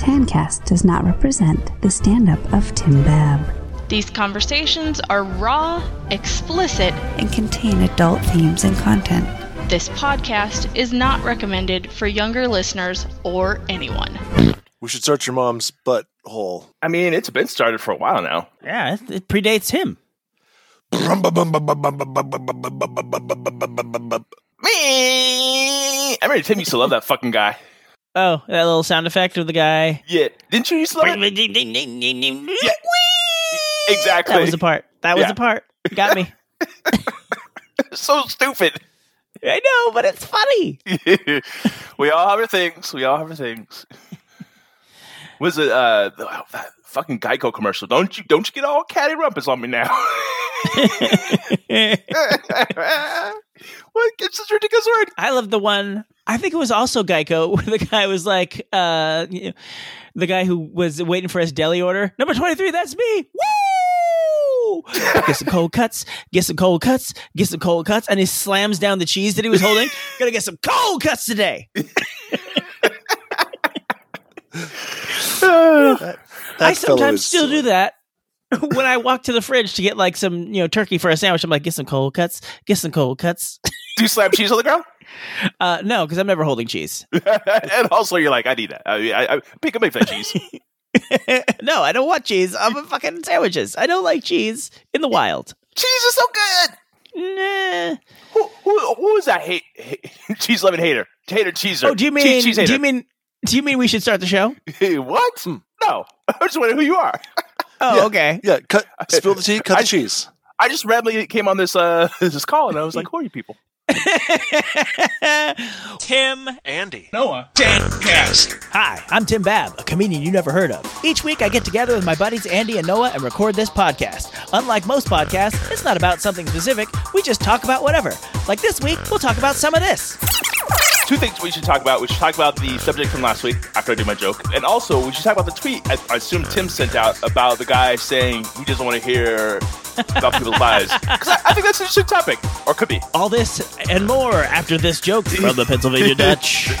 Tancast does not represent the stand up of Tim Bab These conversations are raw, explicit, and contain adult themes and content. This podcast is not recommended for younger listeners or anyone. We should search your mom's butt hole. I mean, it's been started for a while now. Yeah, it, it predates him. Me. I remember Tim used to love that fucking guy. Oh, that little sound effect of the guy. Yeah, didn't you used to love it? Yeah. Exactly. That was the part. That was Yeah. the part. Got me. so stupid. I know, but it's funny. we all have our things. We all have our things. Was it uh the- oh, that fucking Geico commercial? Don't you don't you get all catty rumpus on me now? what? It's just ridiculous word. I love the one. I think it was also Geico where the guy was like, uh, you know, the guy who was waiting for his deli order. Number 23, that's me. Woo! Get some cold cuts, get some cold cuts, get some cold cuts. And he slams down the cheese that he was holding. Gonna get some cold cuts today. That I sometimes still silly. do that. when I walk to the fridge to get like some, you know, turkey for a sandwich, I'm like, get some cold cuts, get some cold cuts. Do you slap cheese on the ground? Uh, no, because I'm never holding cheese. and also, you're like, I need that. I, I, I pick up that cheese. no, I don't want cheese. I'm a fucking sandwiches. I don't like cheese in the wild. cheese is so good. Nah. Who, who, who is that hate, hate cheese loving hater? Hater cheeser. Oh, do you mean? cheese, cheese do you mean? Do you mean we should start the show? what? No, I just wondering who you are. Oh, Yeah. okay. Yeah, cut. Spill the tea. Cut I- the cheese. I just randomly came on this uh this call and I was like, who are you people? Tim. Andy. Noah, Tancast. Hi, I'm Tim Bab, a comedian you never heard of. Each week, I get together with my buddies Andy and Noah and record this podcast. Unlike most podcasts, it's not about something specific. We just talk about whatever. Like this week, we'll talk about some of this. Two things we should talk about. We should talk about the subject from last week after I do my joke, and also we should talk about the tweet I, I assume Tim sent out about the guy saying he doesn't want to hear about people's lives. Because I, I think that's an interesting topic, or could be. All this and more after this joke from the Pennsylvania Dutch.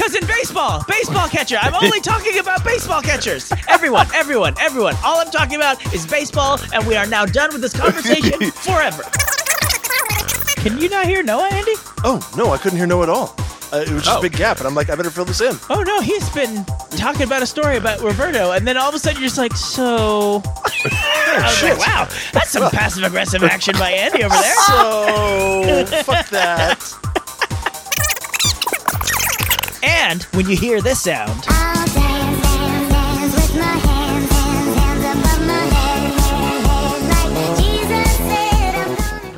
Because in baseball, baseball catcher, I'm only talking about baseball catchers. Everyone, everyone, everyone. All I'm talking about is baseball, and we are now done with this conversation forever. Can you not hear Noah, Andy? Oh no, I couldn't hear Noah at all. Uh, it was just Oh. a big gap, and I'm like, I better fill this in. Oh no, he's been talking about a story about Roberto, and then all of a sudden you're just like, so. I was like, wow, that's some passive aggressive action by Andy over there. So fuck that. And when you hear this sound,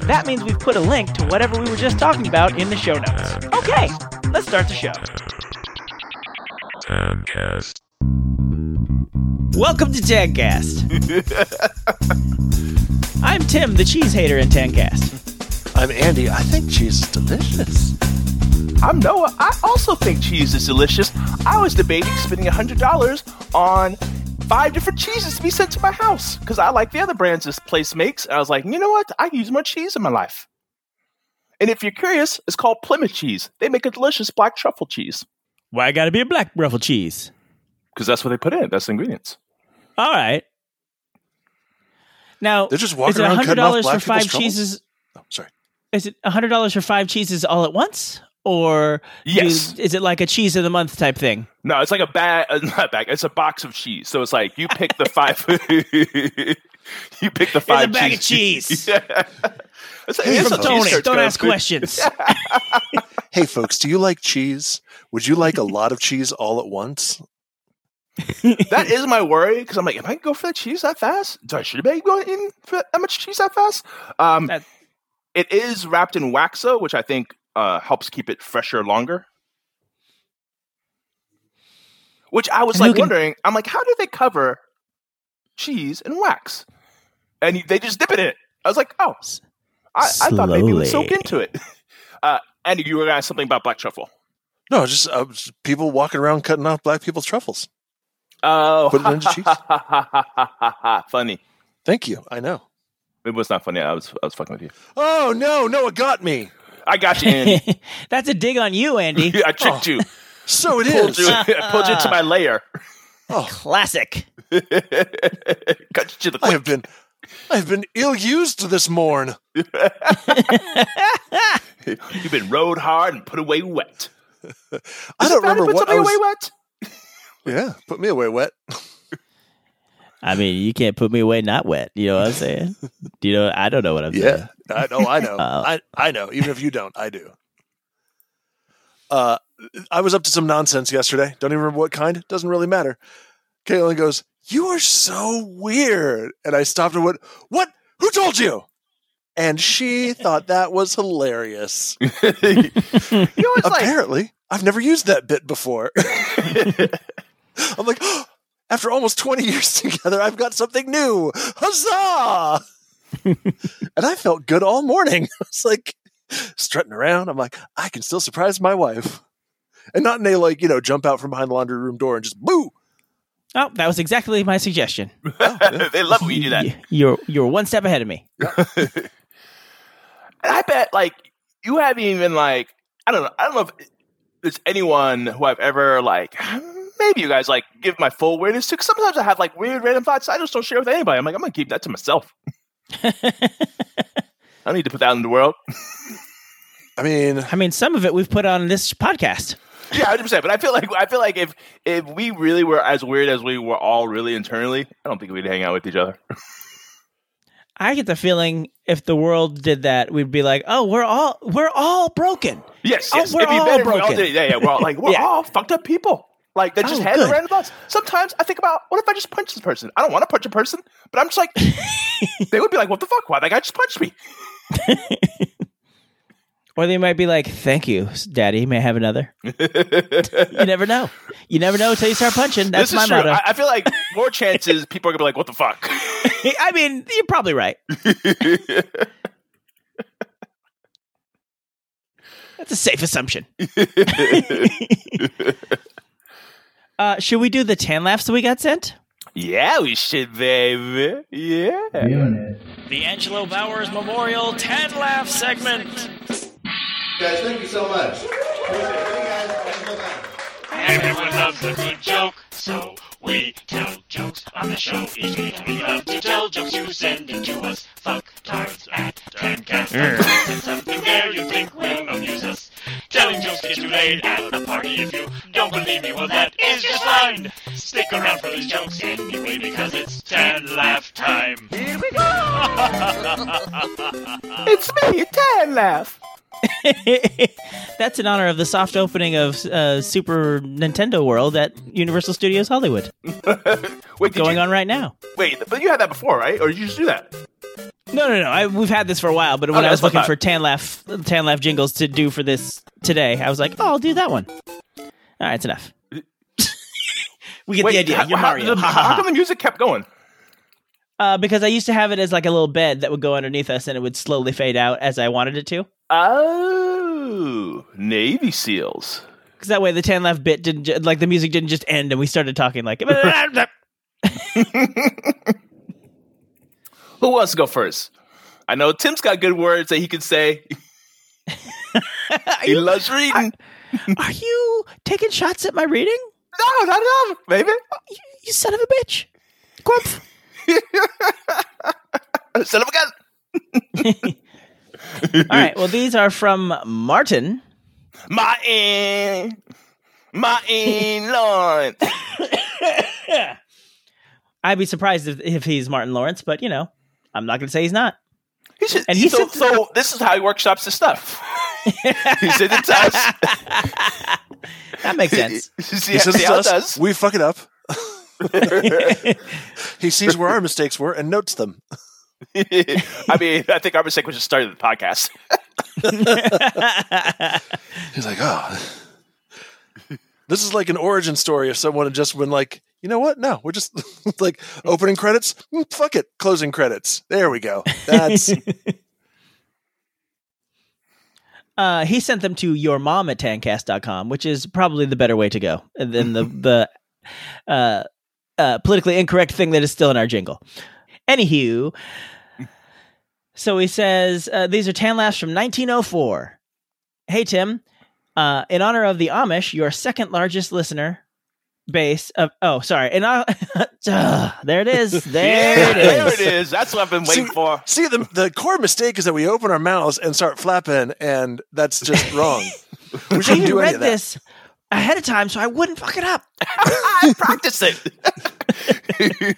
that means we've put a link to whatever we were just talking about in the show notes. Okay, let's start the show. Welcome to Tancast. I'm Tim, the cheese hater in Tancast. I'm Andy. I think cheese is delicious. I'm Noah. I also think cheese is delicious. I was debating spending $100 on five different cheeses to be sent to my house because I like the other brands this place makes. And I was like, you know what? I use more cheese in my life. And if you're curious, it's called Plymouth cheese. They make a delicious black truffle cheese Why gotta be a black ruffle cheese? because that's what they put in. That's the ingredients. All right. Now, They're just is walking it around hundred cutting off dollars black for five cheeses? Oh, sorry. Is it hundred dollars for five cheeses all at once, or do- Yes. is it like a cheese of the month type thing? No, it's like a bag, uh, not a bag. It's a box of cheese. So it's like you pick the five. you pick the five. It's a bag of cheese. Yeah. It's, Hey, it's folks. cheese Don't, curd, don't ask questions. Hey, folks, do you like cheese? Would you like a lot of cheese all at once? That is my worry because I'm like, am I gonna go for that cheese that fast? Do I should I be going in for that much cheese that fast? Um, That- it is wrapped in wax though, which I think uh, helps keep it fresher longer. Which I was And like can- wondering. I'm like, how do they cover cheese and wax? And they just dip it in it. I was like, oh, I, I thought maybe it would soak into it. Uh, Andy, you were gonna ask something about black truffle. No, just, uh, people walking around cutting off black people's truffles. Oh, Put it into cheese. funny. Thank you. I know. It was not funny. I was I was fucking with you. Oh no, no, it got me. I got you, Andy. That's a dig on you, Andy. I tricked oh. you. So it Pulled is. you, pulled you to my lair. Oh. Classic. Cut you to the I have been, I have been ill-used this morn. You've been rode hard and put away wet. I don't Fatty remember put what I was. away wet. Yeah, put me away wet. I mean, you can't put me away not wet. You know what I'm saying? Do you know? I don't know what I'm saying. Yeah, I know. I know. Uh, I I know. Even if you don't, I do. Uh, I was up to some nonsense yesterday. Don't even remember what kind. Doesn't really matter. Caitlin goes, "You are so weird," and I stopped and went, "What? Who told you?" And she thought that was hilarious. You know, it's like Apparently, I've never used that bit before. I'm like, after almost 20 years together, I've got something new. Huzzah! and I felt good all morning. I was like strutting around. I'm like, I can still surprise my wife. And not in a like, you know, jump out from behind the laundry room door and just boo. Oh, that was exactly my suggestion. they love when you do that. You're you're one step ahead of me. And I bet like you haven't even like I don't know I don't know if there's anyone who I've ever like maybe you guys like give my full weirdness to. 'cause sometimes I have like weird random thoughts I just don't share with anybody. I'm like I'm gonna keep that to myself. I don't need to put that in the world. I mean, I mean, some of it we've put on this podcast. Yeah, hundred percent. But I feel like I feel like if if we really were as weird as we were all really internally, I don't think we'd hang out with each other. I get the feeling if the world did that, we'd be like, "Oh, we're all we're all broken." Yes, Oh, yes. we're It'd be all better if we all broken. did it. Yeah, yeah. We're all like we're Yeah. all fucked up people. Like that just Oh, had good. random thoughts. Sometimes I think about what if I just punch this person? I don't want to punch a person, but I'm just like they would be like, "What the fuck? Why that guy just punched me?" Or they might be like, "Thank you, Daddy. May I have another?" you never know. You never know until you start punching. That's this my is true. motto. I, I feel like more chances people are gonna be like, "What the fuck?" I mean, you're probably right. That's a safe assumption. Uh, should we do the tan laughs that we got sent? yeah, we should, baby. Yeah. The Angelo Bowers Memorial Tan Laugh segment. Guys, thank you so much. Everyone loves a good joke, so we tell jokes on the show each week. We love to tell jokes, you send it to us. Fuck tards at tancast. Send something there you think will amuse us. Telling jokes gets you laid at the party. If you don't believe me, well, that is just fine. Stick around for these jokes anyway because it's tan laugh time. Here we go! It's me, Tan Laugh. That's in honor of the soft opening of uh, Super Nintendo World at Universal Studios Hollywood, Wait, going you, on right now. Wait, but you had that before, right? Or did you just do that? No, no, no. I, we've had this for a while, but when I was looking for tan laugh, jingles to do for this today, I was like, "Oh, I'll do that one." All right, it's enough. we get Wait, the idea. how, You're how- Mario. the- Ha, ha, how come the music kept going? Uh, because I used to have it as like a little bed that would go underneath us, and it would slowly fade out as I wanted it to. Oh, Navy SEALs. Because that way, the tan laugh bit didn't ju- like the music didn't just end, and we started talking like. Who wants to go first? I know Tim's got good words that he can say. he loves reading. Are you taking shots at my reading? No, not at all, baby. Oh, you, you son of a bitch! Grumph. Son of a gun. All right. Well, these are from Martin. Martin. Martin Lawrence. I'd be surprised if, if he's Martin Lawrence, but you know, I'm not going to say he's not. He should, And he so, said- so this is how he workshops his stuff. he sent it to us. That makes sense. see, he says see it to us. does. We fuck it up. he sees where our mistakes were and notes them. I mean, I think our mistake was just starting the podcast. He's like, oh, this is like an origin story of someone who just been like, you know what? No, we're just like opening credits. Mm, Fuck it, closing credits. There we go. That's uh, he sent them to your mom at tancast.com, which is probably the better way to go than the, the uh, uh, politically incorrect thing that is still in our jingle. Anywho, so he says, uh, these are tan laughs from 1904. Hey, Tim. Uh, in honor of the Amish, your second largest listener base of oh sorry and i Ugh, there it is there Yeah, it there is it is. That's what I've been waiting See- for. See, the the core mistake is that we open our mouths and start flapping, and that's just wrong. We shouldn't even do any read of that. this ahead of time so I wouldn't fuck it up. I practice it.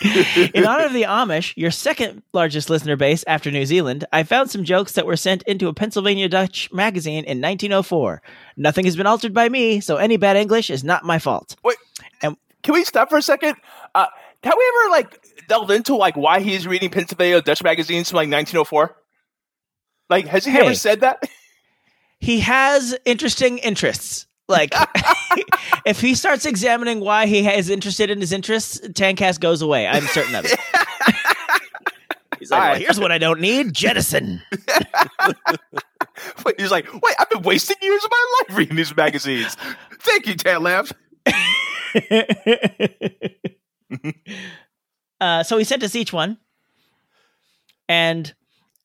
In honor of the Amish, your second largest listener base after New Zealand, I found some jokes that were sent into a Pennsylvania Dutch magazine in 1904. Nothing has been altered by me, so any bad English is not my fault. Wait, And- can we stop for a second? Uh, have we ever like delved into like why he's reading Pennsylvania Dutch magazines from like 1904? Like, has he Hey. ever said that? He has interesting interests. Like, if he starts examining why he is interested in his interests, Tancast goes away. I'm certain of it. He's like, well, Alright. here's what I don't need jettison. Wait, he's like, wait, I've been wasting years of my life reading these magazines. Thank you, Tan Lamp. uh, so he sent us each one. And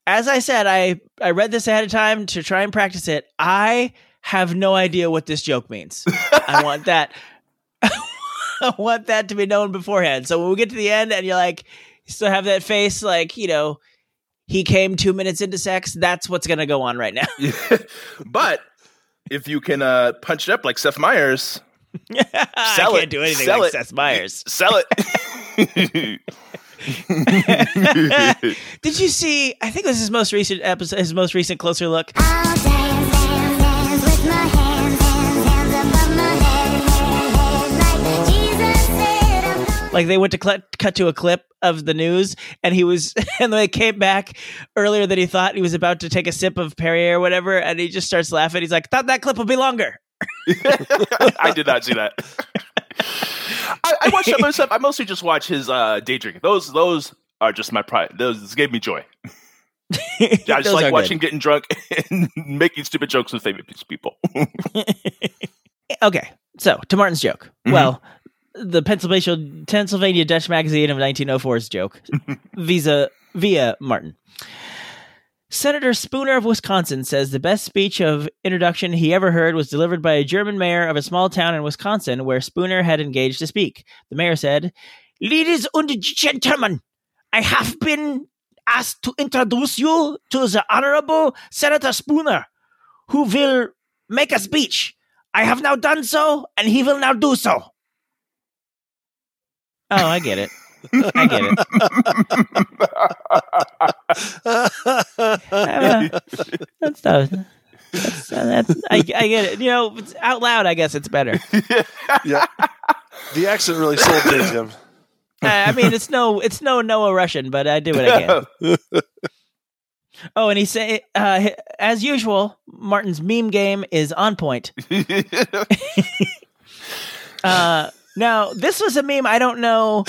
as I said, I, I read this ahead of time to try and practice it. I have no idea what this joke means. I want that. I want that to be known beforehand. So when we get to the end and you're like, you still have that face, like, you know, he came two minutes into sex, that's what's going to go on right now. but if you can uh, punch it up like Seth Meyers, I Sell can't it. do anything Sell like it. Seth Meyers. sell it. Did you see? I think this is his most recent episode, his most recent closer look. Like Jesus said I'm gonna Like they went to cl- cut to a clip of the news, and he was, and they came back earlier than he thought. He was about to take a sip of Perrier or whatever, and he just starts laughing. He's like, "Thought that clip would be longer." I did not see that. I, I watched some of stuff. I mostly just watch his uh, day drinking. Those those are just my pride. Those gave me joy. I just like watching good. getting drunk and making stupid jokes with famous people. Okay, so to Martin's joke. Mhm. Well, the Pennsylvania Pennsylvania Dutch magazine of 1904's joke visa via Martin. Senator Spooner of Wisconsin says the best speech of introduction he ever heard was delivered by a German mayor of a small town in Wisconsin where Spooner had engaged to speak. The mayor said, Ladies and gentlemen, I have been asked to introduce you to the Honorable Senator Spooner, who will make a speech. I have now done so, and he will now do so. Oh, I get it. I get it. Uh, that's tough. That's, uh, that's, I, I get it. You know, out loud, I guess it's better. yeah. The accent really sold me, Tim. Uh, I mean, it's no, it's no Noah Russian, but I do what I can. Oh, and he say, uh, as usual, Martin's meme game is on point. Uh, now, this was a meme I don't know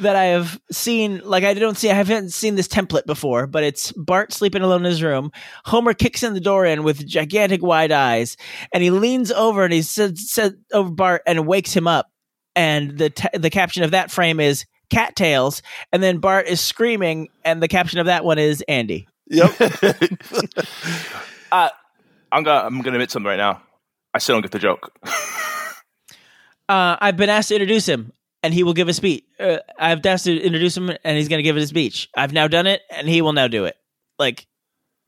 that I have seen. Like, I don't see, I haven't seen this template before, but it's Bart sleeping alone in his room. Homer kicks in the door in with gigantic wide eyes, and he leans over and he said, said over Bart and wakes him up. And the t- the caption of that frame is cattails, and then Bart is screaming, and the caption of that one is Andy. Yep. uh, I'm gonna I'm gonna admit something right now. I still don't get the joke. Uh, I've been asked to introduce him, and he will give a speech. Uh, I've asked to introduce him, and he's going to give it a speech. I've now done it, and he will now do it. Like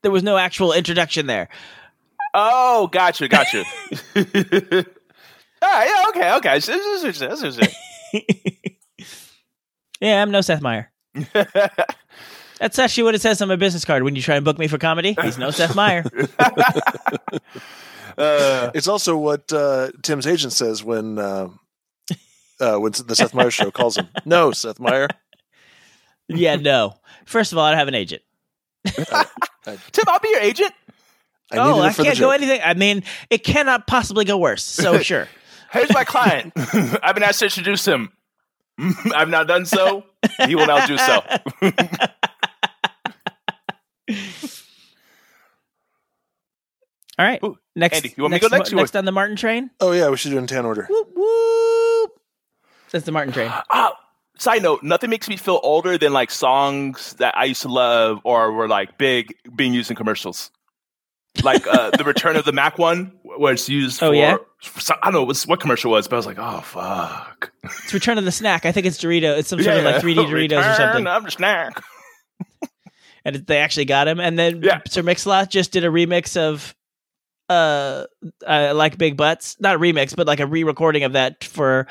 there was no actual introduction there. Oh, gotcha, gotcha. All right, yeah, okay, okay. This is- this is- this is it. Yeah, I'm no Seth Meyer. That's actually what it says on my business card when you try and book me for comedy. He's no Seth Meyer. Uh, It's also what uh, Tim's agent says when uh, uh, when the Seth Meyer show calls him. No, Seth Meyer. yeah, no. First of all, I don't have an agent. Tim, I'll be your agent. I oh, I it for the can't go anything. I mean, it cannot possibly go worse. So sure. Here's my client. I've been asked to introduce him. I've not done so. He will now do so. All right. Ooh, next, Andy, you want me to go next? You next on the Martin train. Oh yeah, we should do it in tan order. Whoop whoop. That's the Martin train. Ah, side note, nothing makes me feel older than like songs that I used to love or were like big being used in commercials. Like uh, the Return of the Mack one, where it's used. Oh, for, yeah? for I don't know what commercial it was, but I was like, oh fuck. It's Return of the Snack. I think it's Dorito. It's some sort of like 3D Doritos or something. of the snack. and they actually got him. And then Yeah. Sir Mix-a-Lot just did a remix of uh, uh like Big Butts, not a remix, but like a re-recording of that for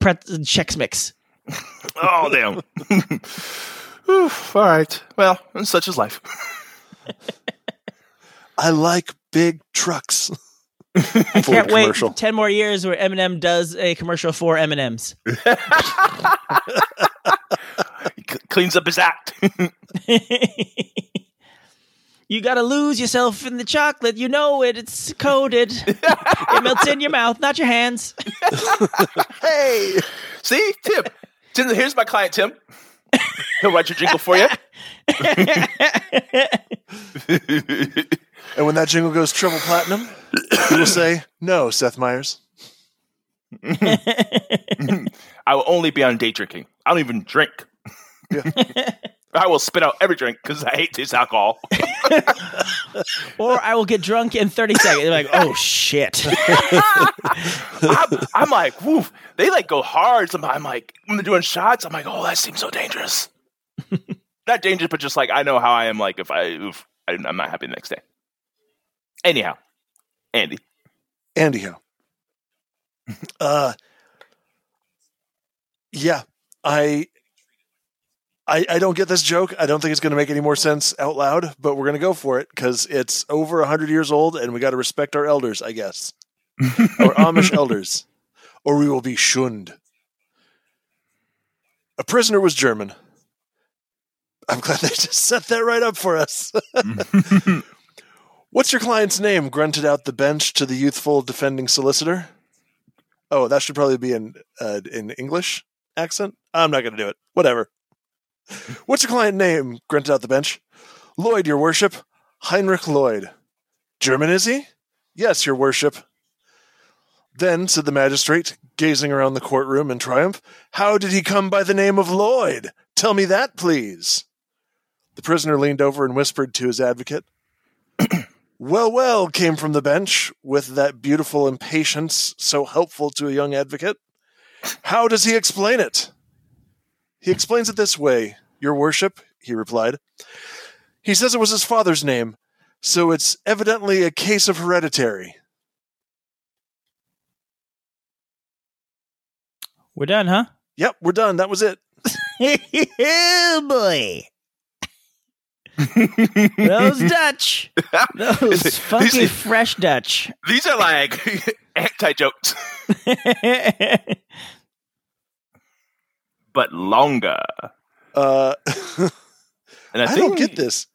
Pret- Chex Mix. Oh damn. Oof, all right. Well, such is life. I like big trucks. I can't wait ten more years where Eminem does a commercial for M and M's. Cleans up his act. You gotta lose yourself in the chocolate. You know it. It's coated. it melts in your mouth, not your hands. Hey, See, Tim. Tim, here's my client, Tim. He'll write your jingle for you. And when that jingle goes triple platinum, you will say, "No, Seth Meyers." I will only be on day drinking. I don't even drink. I will spit out every drink because I hate this alcohol. Or I will get drunk in 30 seconds. They're like, oh shit. I'm, I'm like, woof. They like go hard. Sometimes I'm like, when they're doing shots, I'm like, oh, that seems so dangerous. not dangerous, but just like I know how I am. Like if I, oof, I I'm not happy the next day. Anyhow, Andy. Andy Ho. Uh yeah, I I I don't get this joke. I don't think it's going to make any more sense out loud, but we're going to go for it cuz it's over 100 years old and we got to respect our elders, I guess. our Amish elders or we will be shunned. A prisoner was German. I'm glad they just set that right up for us. What's your client's name? grunted out the bench to the youthful defending solicitor. Oh, that should probably be in uh, in English accent. I'm not going to do it. Whatever. What's your client name? grunted out the bench. Lloyd, your worship. Heinrich Lloyd. German, is he? Yes, your worship. Then, said the magistrate, gazing around the courtroom in triumph, how did he come by the name of Lloyd? Tell me that, please. The prisoner leaned over and whispered to his advocate. Well, well, came from the bench with that beautiful impatience so helpful to a young advocate. How does he explain it? He explains it this way, Your Worship, he replied. He says it was his father's name, so it's evidently a case of hereditary. We're done, huh? Yep, we're done. That was it. oh boy. Those Dutch. Those These- funky fresh Dutch. These are like anti jokes, but longer. Uh, And I, I think don't get this.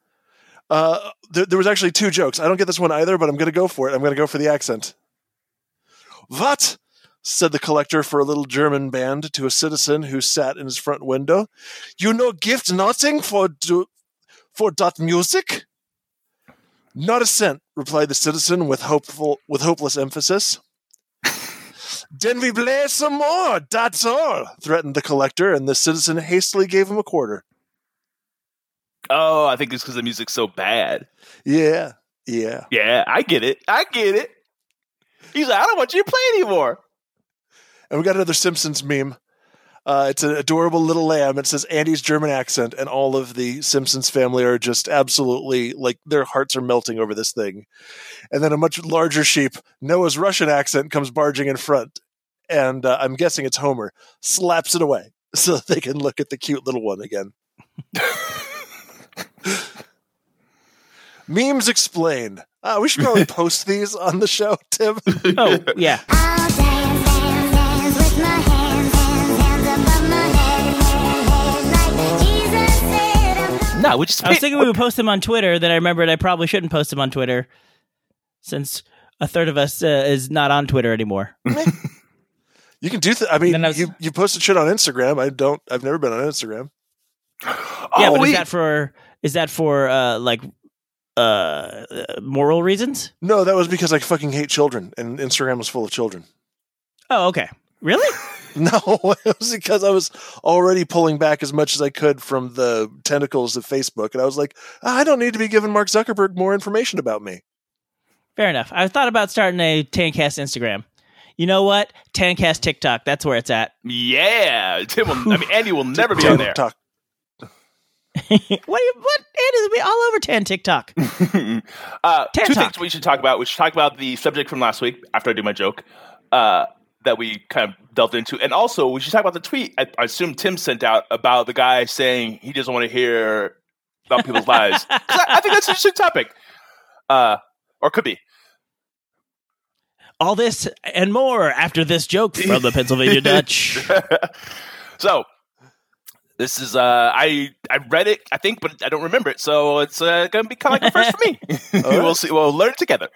Uh, there, there was actually two jokes. I don't get this one either, but I'm going to go for it. I'm going to go for the accent. What? said the collector for a little German band to a citizen who sat in his front window. You no gift nothing for do, for dot music? Not a cent, replied the citizen with hopeful with hopeless emphasis. then we play some more, that's all, threatened the collector, and the citizen hastily gave him a quarter. Oh, I think it's because the music's so bad. Yeah, yeah. Yeah, I get it. I get it. He's like, I don't want you to play anymore. And we got another Simpsons meme. Uh, it's an adorable little lamb. It says Andy's German accent, and all of the Simpsons family are just absolutely like their hearts are melting over this thing. And then a much larger sheep, Noah's Russian accent, comes barging in front, and uh, I'm guessing it's Homer, slaps it away so they can look at the cute little one again. Memes explained. Uh, we should probably post these on the show, Tim. Oh, yeah. No, we just I was thinking we would post them on Twitter. Then I remembered I probably shouldn't post them on Twitter since a third of us uh, is not on Twitter anymore. You can do. Th- I mean, Then I was- you you posted shit on Instagram. I don't. I've never been on Instagram. yeah, Oh, but wait. is that for is that for uh like uh moral reasons? No, that was because I fucking hate children, and Instagram was full of children. Oh, okay. Really? No, it was because I was already pulling back as much as I could from the tentacles of Facebook, and I was like, I don't need to be giving Mark Zuckerberg more information about me. Fair enough. I thought about starting a Tancast Instagram. You know what? Tancast TikTok. That's where it's at. Yeah, Tim will. I mean, Andy will never be on there. Talk. what? Do you, what? Andy's be all over Tan TikTok. uh, Tan two talk. things we should talk about. We should talk about the subject from last week after I do my joke uh, that we kind of delved into, and also we should talk about the tweet I, I assume Tim sent out about the guy saying he doesn't want to hear about people's lives. I, I think that's an interesting topic, uh, or could be. all this and more after this joke from the Pennsylvania Dutch. so this is uh I I read it I think but I don't remember it so it's uh, gonna be kind of like a first for me. we'll see. We'll learn it together.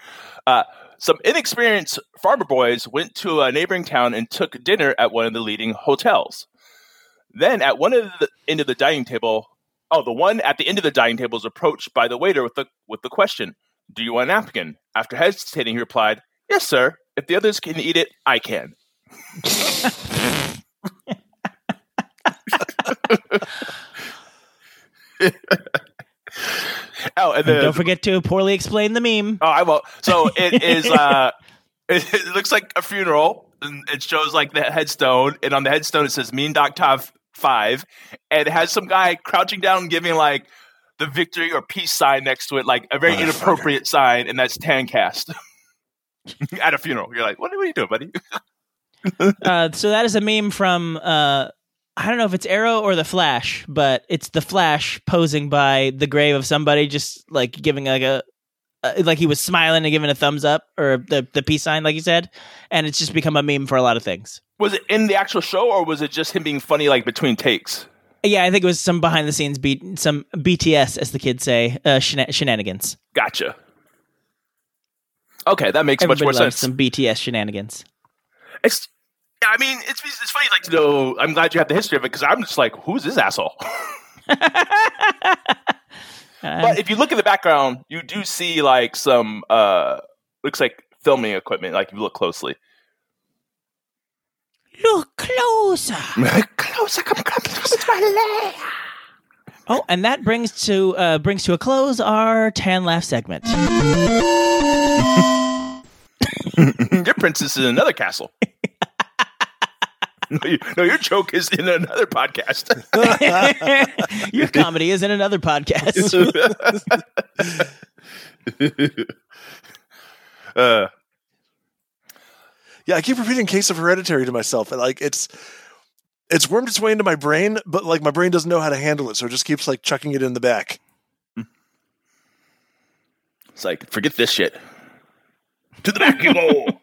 Uh, some inexperienced farmer boys went to a neighboring town and took dinner at one of the leading hotels. Then at one of the end of the dining table, oh, the one at the end of the dining table is approached by the waiter with the with the question, "Do you want a napkin?" After hesitating, he replied, "Yes, sir. If the others can eat it, I can." oh, and then Don't forget to poorly explain the meme. Oh, I won't. So it is. uh it, it looks like a funeral, and it shows like the headstone, and on the headstone it says "Mean Doc Tov Five, and it has some guy crouching down, giving like the victory or peace sign next to it, like a very inappropriate sign, and that's Tancast. At a funeral, you're like, "What, what are you doing, buddy?" Uh, so that is a meme from uh, I don't know if it's Arrow or the Flash, but it's the Flash posing by the grave of somebody, just like giving like a uh, like he was smiling and giving a thumbs up or the the peace sign, like you said, and it's just become a meme for a lot of things. Was it in the actual show, or was it just him being funny, like between takes? Yeah, I think it was some behind the scenes beat some BTS, as the kids say, uh, shena- shenanigans. Gotcha. Okay, that makes much more sense. some BTS shenanigans. It's, yeah, I mean, it's it's funny like to know. I'm glad you have the history of it because I'm just like, who's this asshole? But if you look in the background, you do see like some uh looks like filming equipment. Like if you look closely. Look closer. closer, come closer to my leg. Oh, and that brings to uh, brings to a close our tan laugh segment. Your princess is in another castle. no, you, no, your joke is in another podcast. Your comedy is in another podcast. uh, Yeah, I keep repeating "Case of Hereditary" to myself, and like it's it's wormed its way into my brain, but like my brain doesn't know how to handle it, so it just keeps like chucking it in the back. it's like forget this shit. To the back you go.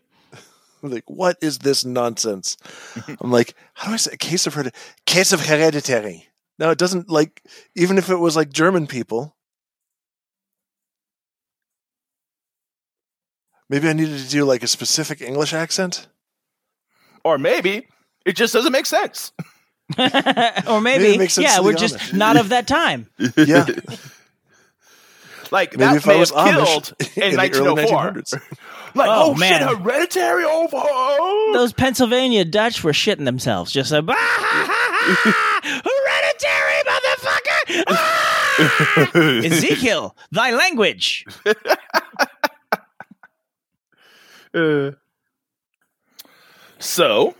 I'm like, what is this nonsense? I'm like, how do I say a case of hered- case of hereditary? No, it doesn't like even if it was like German people. Maybe I needed to do like a specific English accent. or maybe it just doesn't make sense. or Maybe maybe, it makes sense yeah, we're just Amish. not of that time. Yeah, Like maybe that if I was killed Amish in, in the early 1904. 1900s. Like, Oh, oh, man. shit, hereditary over. oh. Those Pennsylvania Dutch were shitting themselves. Just like, hereditary motherfucker! Ah! Ezekiel, thy language. Uh, so,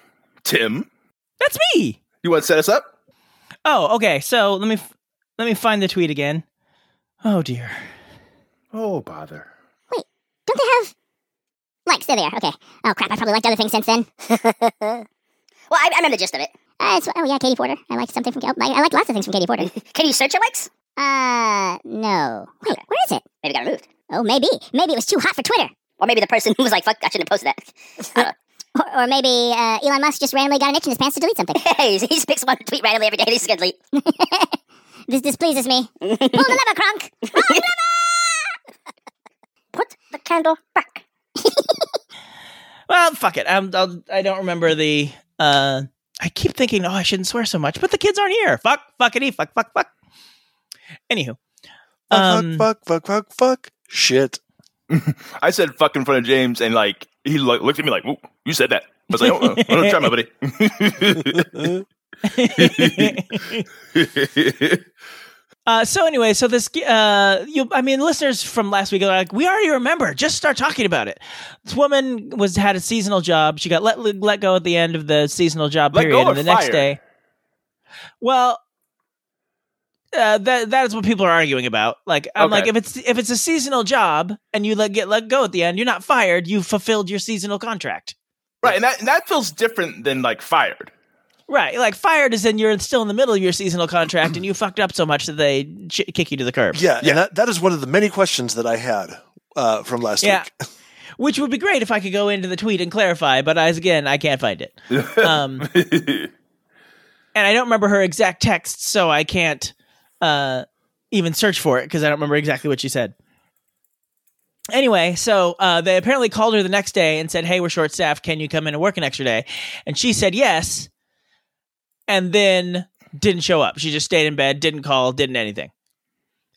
Tim, That's me. you want to set us up? Oh, okay. So let me f- let me find the tweet again. Oh dear. Oh, bother. Wait, don't they have likes? There they are. Okay. Oh crap! I probably liked other things since then. well, I, I remember the gist of it. Uh, it's, oh yeah, Katie Porter. I like something from. I, I like lots of things from Katie Porter. Can you search your likes? Uh, no. Wait, where is it? Maybe it got removed. Oh, maybe. Maybe it was too hot for Twitter. Or maybe the person who was like, "Fuck, I shouldn't have posted that." or, or maybe uh, Elon Musk just randomly got an itch in his pants to delete something. Hey, he just picks one tweet randomly every day. He's gonna delete. this displeases me. Pull the lever, Kronk. Lever. Put the candle back. Well, fuck it. I'm, I'll, I don't remember the. Uh, I keep thinking, oh, I shouldn't swear so much, but the kids aren't here. Fuck, fuckity, fuck, fuck, fuck. Anywho, Fuck, Um, fuck, fuck, fuck, fuck, fuck. Shit. I said fuck in front of James, and like he like, looked at me like, Ooh, "You said that." I was like, "Oh, I don't try, my buddy." Uh, so anyway, so this, uh, you, I mean, listeners from last week are like, we already remember. Just start talking about it. This woman was had a seasonal job. She got let let go at the end of the seasonal job Let period, and the next day. Well, uh, that that is what people are arguing about. Like, I'm Okay. like, if it's if it's a seasonal job and you let get let go at the end, you're not fired. You fulfilled your seasonal contract. Right, and that and that feels different than like fired. Right, like fired is in you're still in the middle of your seasonal contract and you fucked up so much that they ch- kick you to the curb. Yeah, and that, that is one of the many questions that I had uh, from last Yeah. week. which would be great if I could go into the tweet and clarify, but as again, I can't find it. Um, and I don't remember her exact text, so I can't uh, even search for it because I don't remember exactly what she said. Anyway, so uh, they apparently called her the next day and said, "Hey, we're short staffed. Can you come in and work an extra day?" And she said yes, and then didn't show up. She just stayed in bed, didn't call, didn't anything.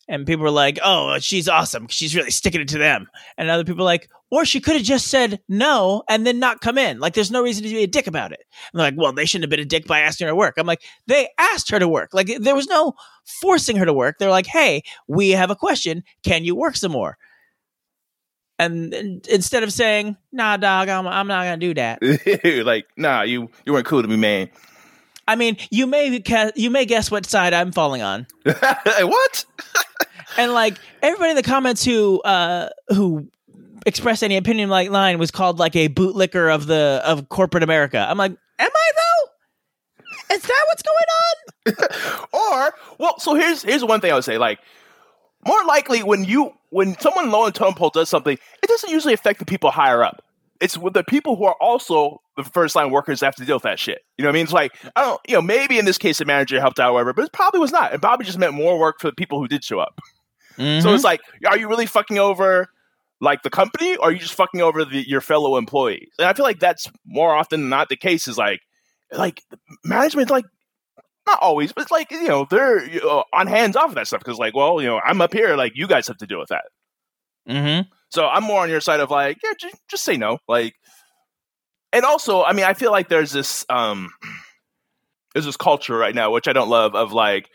And people were like, "Oh, she's awesome. She's really sticking it to them." And other people like, "Or she could have just said no and then not come in. Like, there's no reason to be a dick about it." And they're like, "Well, they shouldn't have been a dick by asking her to work." I'm like, "They asked her to work. Like, there was no forcing her to work. They're like, "Hey, we have a question. Can you work some more?" And, and instead of saying, "Nah, dog, I'm, I'm not gonna do that," like, nah, you you weren't cool to me, man. I mean, you may ca- you may guess what side I'm falling on. what? and like everybody in the comments who uh who expressed any opinion like line was called like a bootlicker of the of corporate America. I'm like, am I though? Is that what's going on? or well, so here's here's one thing I would say. Like, more likely when you when someone low in totem pole does something, it doesn't usually affect the people higher up. It's with the people who are also the first line workers have to deal with that shit. You know what I mean? It's like I don't, you know, maybe in this case the manager helped out, whatever, but it probably was not. It probably just meant more work for the people who did show up. So it's like, are you really fucking over like the company, or are you just fucking over the, your fellow employees? And I feel like that's more often than not the case. Is like, like management, like not always, but it's like you know they're you know, on hands off of that stuff because like, well, you know, I'm up here, like you guys have to deal with that. Mm-hmm. So I'm more on your side of like, yeah, just, just say no, like. And also, I mean, I feel like there's this um, there's this culture right now which I don't love of like,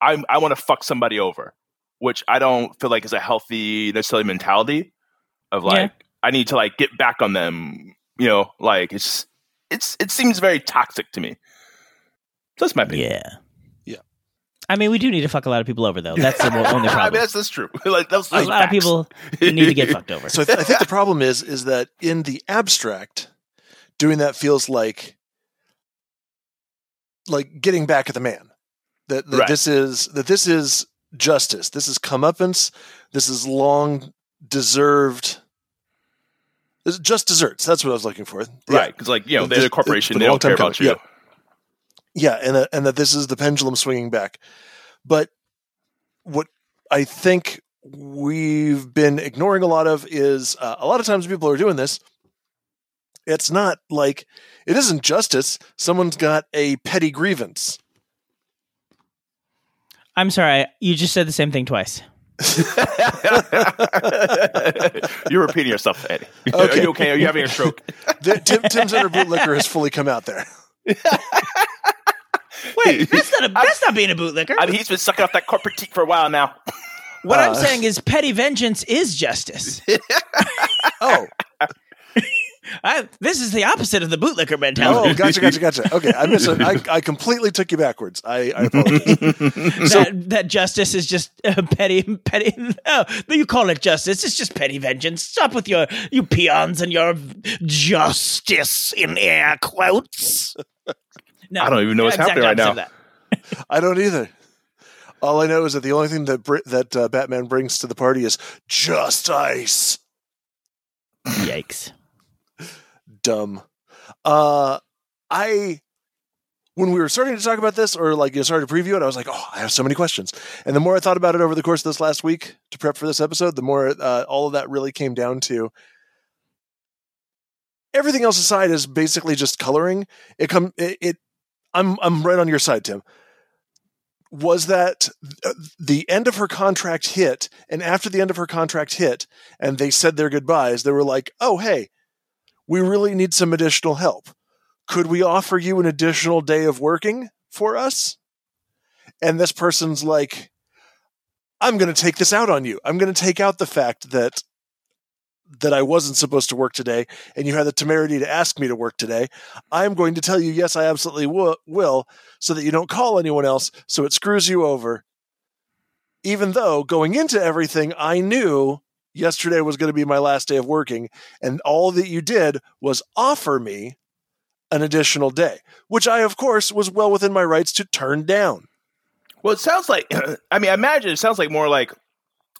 I'm I want to fuck somebody over, which I don't feel like is a healthy necessarily mentality of like Yeah. I need to like get back on them, you know, like it's it's it seems very toxic to me. So that's my opinion. Yeah. Yeah. I mean, we do need to fuck a lot of people over, though. That's the only I mean, problem. that's that's true. like that's a those lot of people need to get fucked over. So I, th- I think the problem is is that in the abstract, doing that feels like like getting back at the man. That, that Right. this is that this is justice. This is comeuppance. This is long deserved. just desserts. That's what I was looking for. Yeah. right? Because like you know they're a corporation; for they don't care about you. coming, Yeah, and that, and that this is the pendulum swinging back. But what I think we've been ignoring a lot of is uh, a lot of times people are doing this. It's not like it isn't justice. Someone's got a petty grievance. I'm sorry. You just said the same thing twice. You're repeating yourself, Eddie. Okay. Are you okay? Are you having a stroke? The, Tim, Tim's inner bootlicker has fully come out there. Wait, that's not a, that's not being a bootlicker. I mean, he's been sucking off that corporate teat for a while now. what I'm uh, saying is petty vengeance is justice. Oh, I, this is the opposite of the bootlicker mentality. oh, gotcha, gotcha, gotcha. Okay, I miss it. I, I completely took you backwards. I, I apologize. that, that justice is just uh, petty, petty. Oh, you call it justice? It's just petty vengeance. Stop with your you peons and your justice in air quotes. No, I don't even know what's happening right now. I don't either. All I know is that the only thing that Br- that uh, Batman brings to the party is just ice. Yikes! Dumb. Uh, I when we were starting to talk about this, or like you started to preview it, I was like, oh, I have so many questions. And the more I thought about it over the course of this last week to prep for this episode, the more uh, all of that really came down to. Everything else aside is basically just coloring. It come it, it I'm I'm right on your side, Tim. Was that the end of her contract hit, and after the end of her contract hit, and they said their goodbyes, they were like, "Oh, hey, we really need some additional help. Could we offer you an additional day of working for us?" And this person's like, I'm going to take this out on you. I'm going to take out the fact that that I wasn't supposed to work today and you had the temerity to ask me to work today. I'm going to tell you yes, I absolutely will, will so that you don't call anyone else so it screws you over. Even though going into everything I knew yesterday was going to be my last day of working and all that you did was offer me an additional day, which I of course was well within my rights to turn down. Well, it sounds like. I mean, I imagine it sounds like more like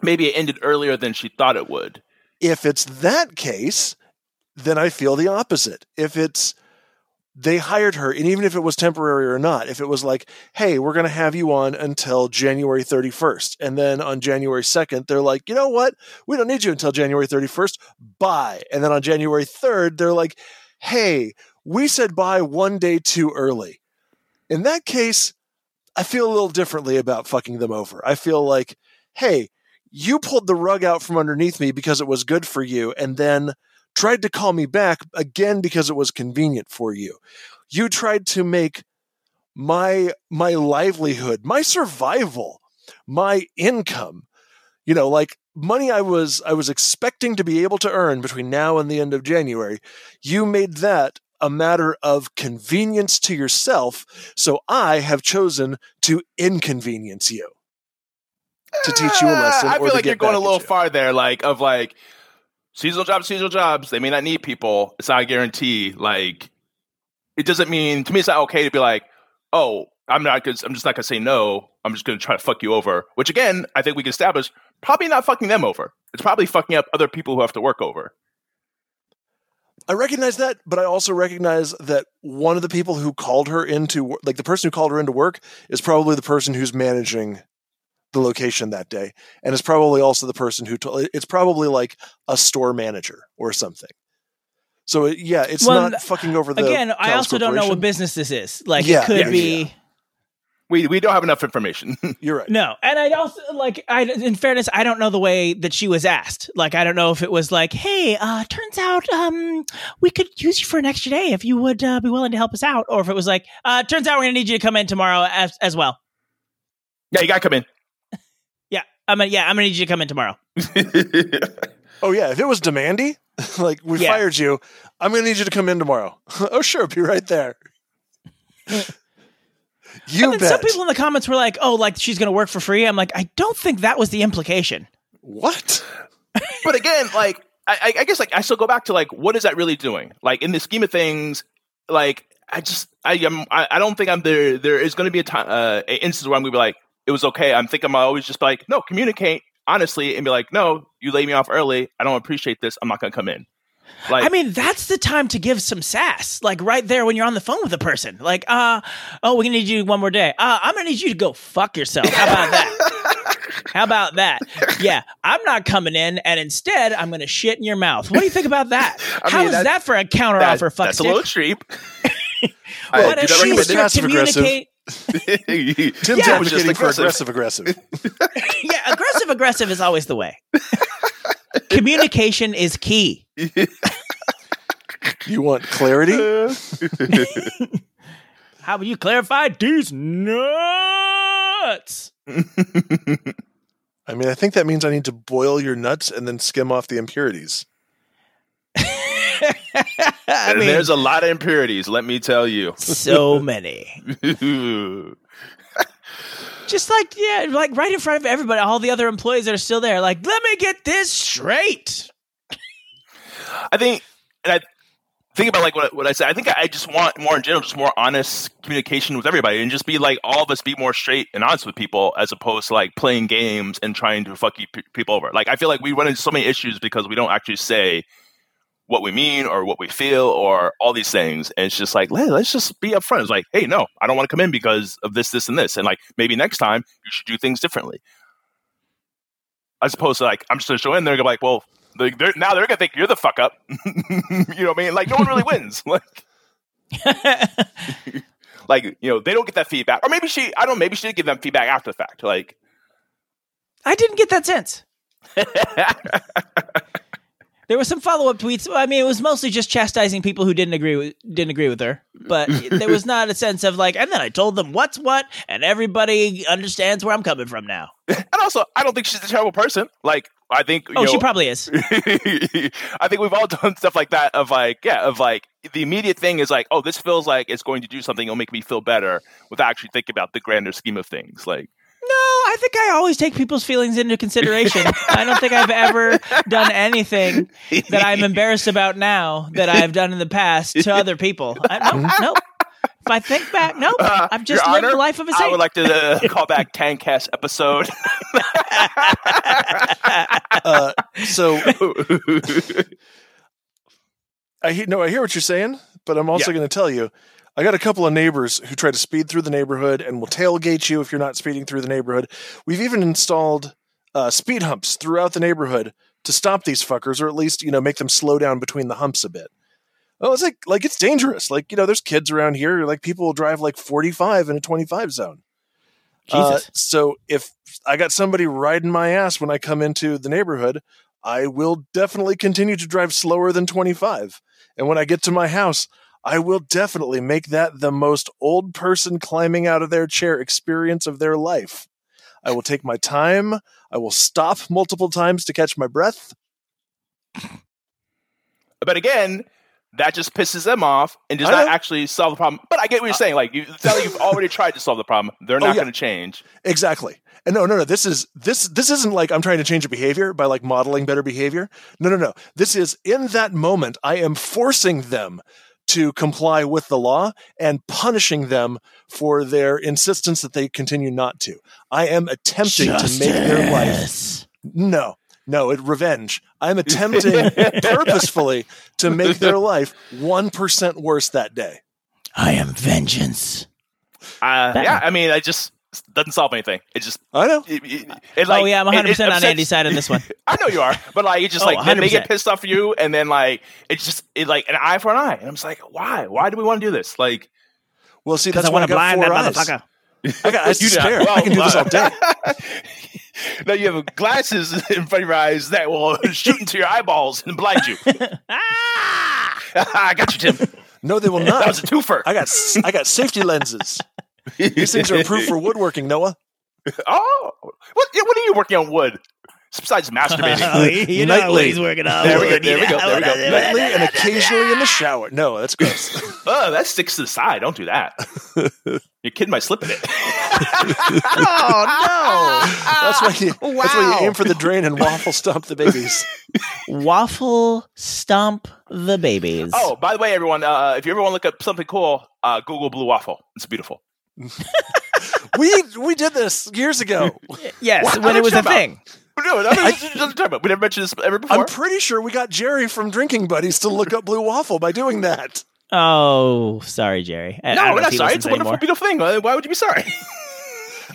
maybe it ended earlier than she thought it would. If it's that case, then I feel the opposite. If it's they hired her, and even if it was temporary or not, if it was like, hey, we're going to have you on until January 31st, and then on January 2nd, they're like, you know what? We don't need you until January 31st. Bye. And then on January 3rd, they're like, hey, we said bye one day too early. In that case, I feel a little differently about fucking them over. I feel like, hey, you pulled the rug out from underneath me because it was good for you, and then tried to call me back again because it was convenient for you. You tried to make my my livelihood, my survival, my income, you know, like money I was I was expecting to be able to earn between now and the end of January. You made that a matter of convenience to yourself, so I have chosen to inconvenience you to teach you a lesson. Uh, I feel like you're going a little far there, like of like seasonal jobs, seasonal jobs. They may not need people. It's not a guarantee. Like it doesn't mean to me. It's not okay to be like, oh, I'm not. Gonna, I'm just not gonna say no. I'm just gonna try to fuck you over. Which again, I think we can establish probably not fucking them over. It's probably fucking up other people who have to work over. I recognize that, but I also recognize that one of the people who called her into like the person who called her into work is probably the person who's managing the location that day, and is probably also the person who told. It's probably like a store manager or something. So it, yeah, it's Well, not fucking over the. Again, I also don't know what business this is. Like Yeah, it could yeah, be. yeah. We we don't have enough information. You're right. No, and I also like. I, in fairness, I don't know the way that she was asked. Like, I don't know if it was like, "Hey, uh, turns out, um, we could use you for an extra day if you would uh, be willing to help us out," or if it was like, uh, "Turns out we're gonna need you to come in tomorrow as as well." yeah, you gotta come in. Yeah, I'm gonna. Yeah, I'm gonna need you to come in tomorrow. Oh yeah, if it was Demandy, like we Yeah. fired you, I'm gonna need you to come in tomorrow. oh sure, be right there. you and then bet. some people in the comments were like, "Oh, like she's gonna work for free." I'm like, I don't think that was the implication. what? but again, like I, I- I guess like I still go back to like what is that really doing? Like in the scheme of things, like I just I am I, I don't think I'm there. There is going to be a time, uh, an instance where I'm going to be like, it was okay. I'm thinking I'm always just like, no, communicate honestly and be like, no, you laid me off early. I don't appreciate this. I'm not going to come in. Like I mean, that's the time to give some sass, like right there when you're on the phone with a person. Like, uh, oh, we're gonna need you one more day. Uh, I'm gonna need you to go fuck yourself. How about that? How about that? Yeah, I'm not coming in, and instead, I'm gonna shit in your mouth. What do you think about that? I How mean, is that- that, for a counter that- offer? Fuck that's a little extreme. What I if do not she's recommend your Passive aggressive. it. Tim's Yeah. advocating for Just aggressive aggressive. yeah, aggressive aggressive is always the way. Communication is key. You want clarity? How will you clarify these nuts? I mean, I think that means I need to boil your nuts and then skim off the impurities. I mean, there's a lot of impurities, let me tell you. so many. just like yeah, like right in front of everybody, all the other employees that are still there. Like, let me get this straight. I think, and I think about like what, what I said. I think I just want more in general, just more honest communication with everybody, and just be like all of us be more straight and honest with people, as opposed to like playing games and trying to fuck you pe- people over. Like I feel like we run into so many issues because we don't actually say what we mean or what we feel or all these things. And it's just like, let, let's just be upfront. It's like, hey, no, I don't want to come in because of this, this, and this. And like maybe next time you should do things differently. As opposed to like, I'm just gonna show in there and go like, well, they, they're, now they're gonna think you're the fuck up. you know what I mean? Like no one really wins. Like, like you know, they don't get that feedback, or maybe she, I don't. know, Maybe she did give them feedback after the fact. Like, I didn't get that sense. There was some follow up tweets. I mean, it was mostly just chastising people who didn't agree with didn't agree with her. But there was not a sense of like, and then I told them what's what, and everybody understands where I'm coming from now. and also, I don't think she's a terrible person. Like, I think. Oh, you Oh, she probably is. I think we've all done stuff like that. Of like, yeah, of like the immediate thing is like, oh, this feels like it's going to do something. It'll make me feel better without actually thinking about the grander scheme of things. Like, No, I think I always take people's feelings into consideration. I don't think I've ever done anything that I'm embarrassed about now that I've done in the past to other people. I, no, no. If I think back, nope. Uh, I've just Your lived Honor, the life of a I saint. would like to uh, call back Tancast episode. Uh, so I he- no, I hear what you're saying, but I'm also Yeah. going to tell you, I got a couple of neighbors who try to speed through the neighborhood and will tailgate you if you're not speeding through the neighborhood. We've even installed uh, speed humps throughout the neighborhood to stop these fuckers, or at least you know make them slow down between the humps a bit. Oh, it's like like it's dangerous. Like you know, there's kids around here. Like people will drive like 45 in a 25 zone. Uh, Jesus. so if I got somebody riding my ass when I come into the neighborhood, I will definitely continue to drive slower than 25. And when I get to my house, I will definitely make that the most old person climbing out of their chair experience of their life. I will take my time. I will stop multiple times to catch my breath. but again, that just pisses them off and does not actually solve the problem. But I get what you're saying. Like, you like you've already tried to solve the problem. They're oh, not Oh, yeah. going to change. Exactly. And no, no, no. This is this this isn't like I'm trying to change a behavior by like modeling better behavior. No, no, no. This is in that moment I am forcing them to comply with the law and punishing them for their insistence that they continue not to. I am attempting to make their life no. No, it revenge. I'm attempting purposefully to make their life 1% worse that day. I am vengeance. Uh, yeah, I mean, I just doesn't solve anything. It just. I know. It, it, it, like, oh yeah, I'm 100 percent on upsets- Andy's side on this one. I know you are, but like it's just Oh, like then they get pissed off you, and then like it's just it like an eye for an eye, and I'm just like, why? Why do we want to do this? Like, Well, see, Because that's I I want to blind that eyes. motherfucker. I got eyes to You know, spare. well, I can do this all day. now you have glasses in front of your eyes that will shoot into your eyeballs and blind you. Ah! I got you, Tim. No, they will not. That not. was a twofer. I got s- I got safety lenses. These things are approved for woodworking, Noah. Oh, what? What are you working on wood besides masturbating? Oh, you know Nightly. what he's working on. There we go, there we go, there we go. Nightly and occasionally in the shower. No, that's gross. oh, that sticks to the side. Don't do that. Your kid might slip in it. Oh no! That's why you, that's why you aim for the drain and waffle stomp the babies. Waffle stomp the babies. Oh, by the way, everyone, uh, if you ever want to look up something cool, uh, Google Blue Waffle. It's beautiful. We we did this years ago. yes, What? when it was a talking thing. No, I mean, it doesn't talk about. We never mentioned this ever before. I'm pretty sure we got Jerry from Drinking Buddies to look up Blue Waffle by doing that. Oh, sorry, Jerry. I, I no, don't we're not sorry. It's a wonderful, anymore. beautiful thing. Why why would you be sorry?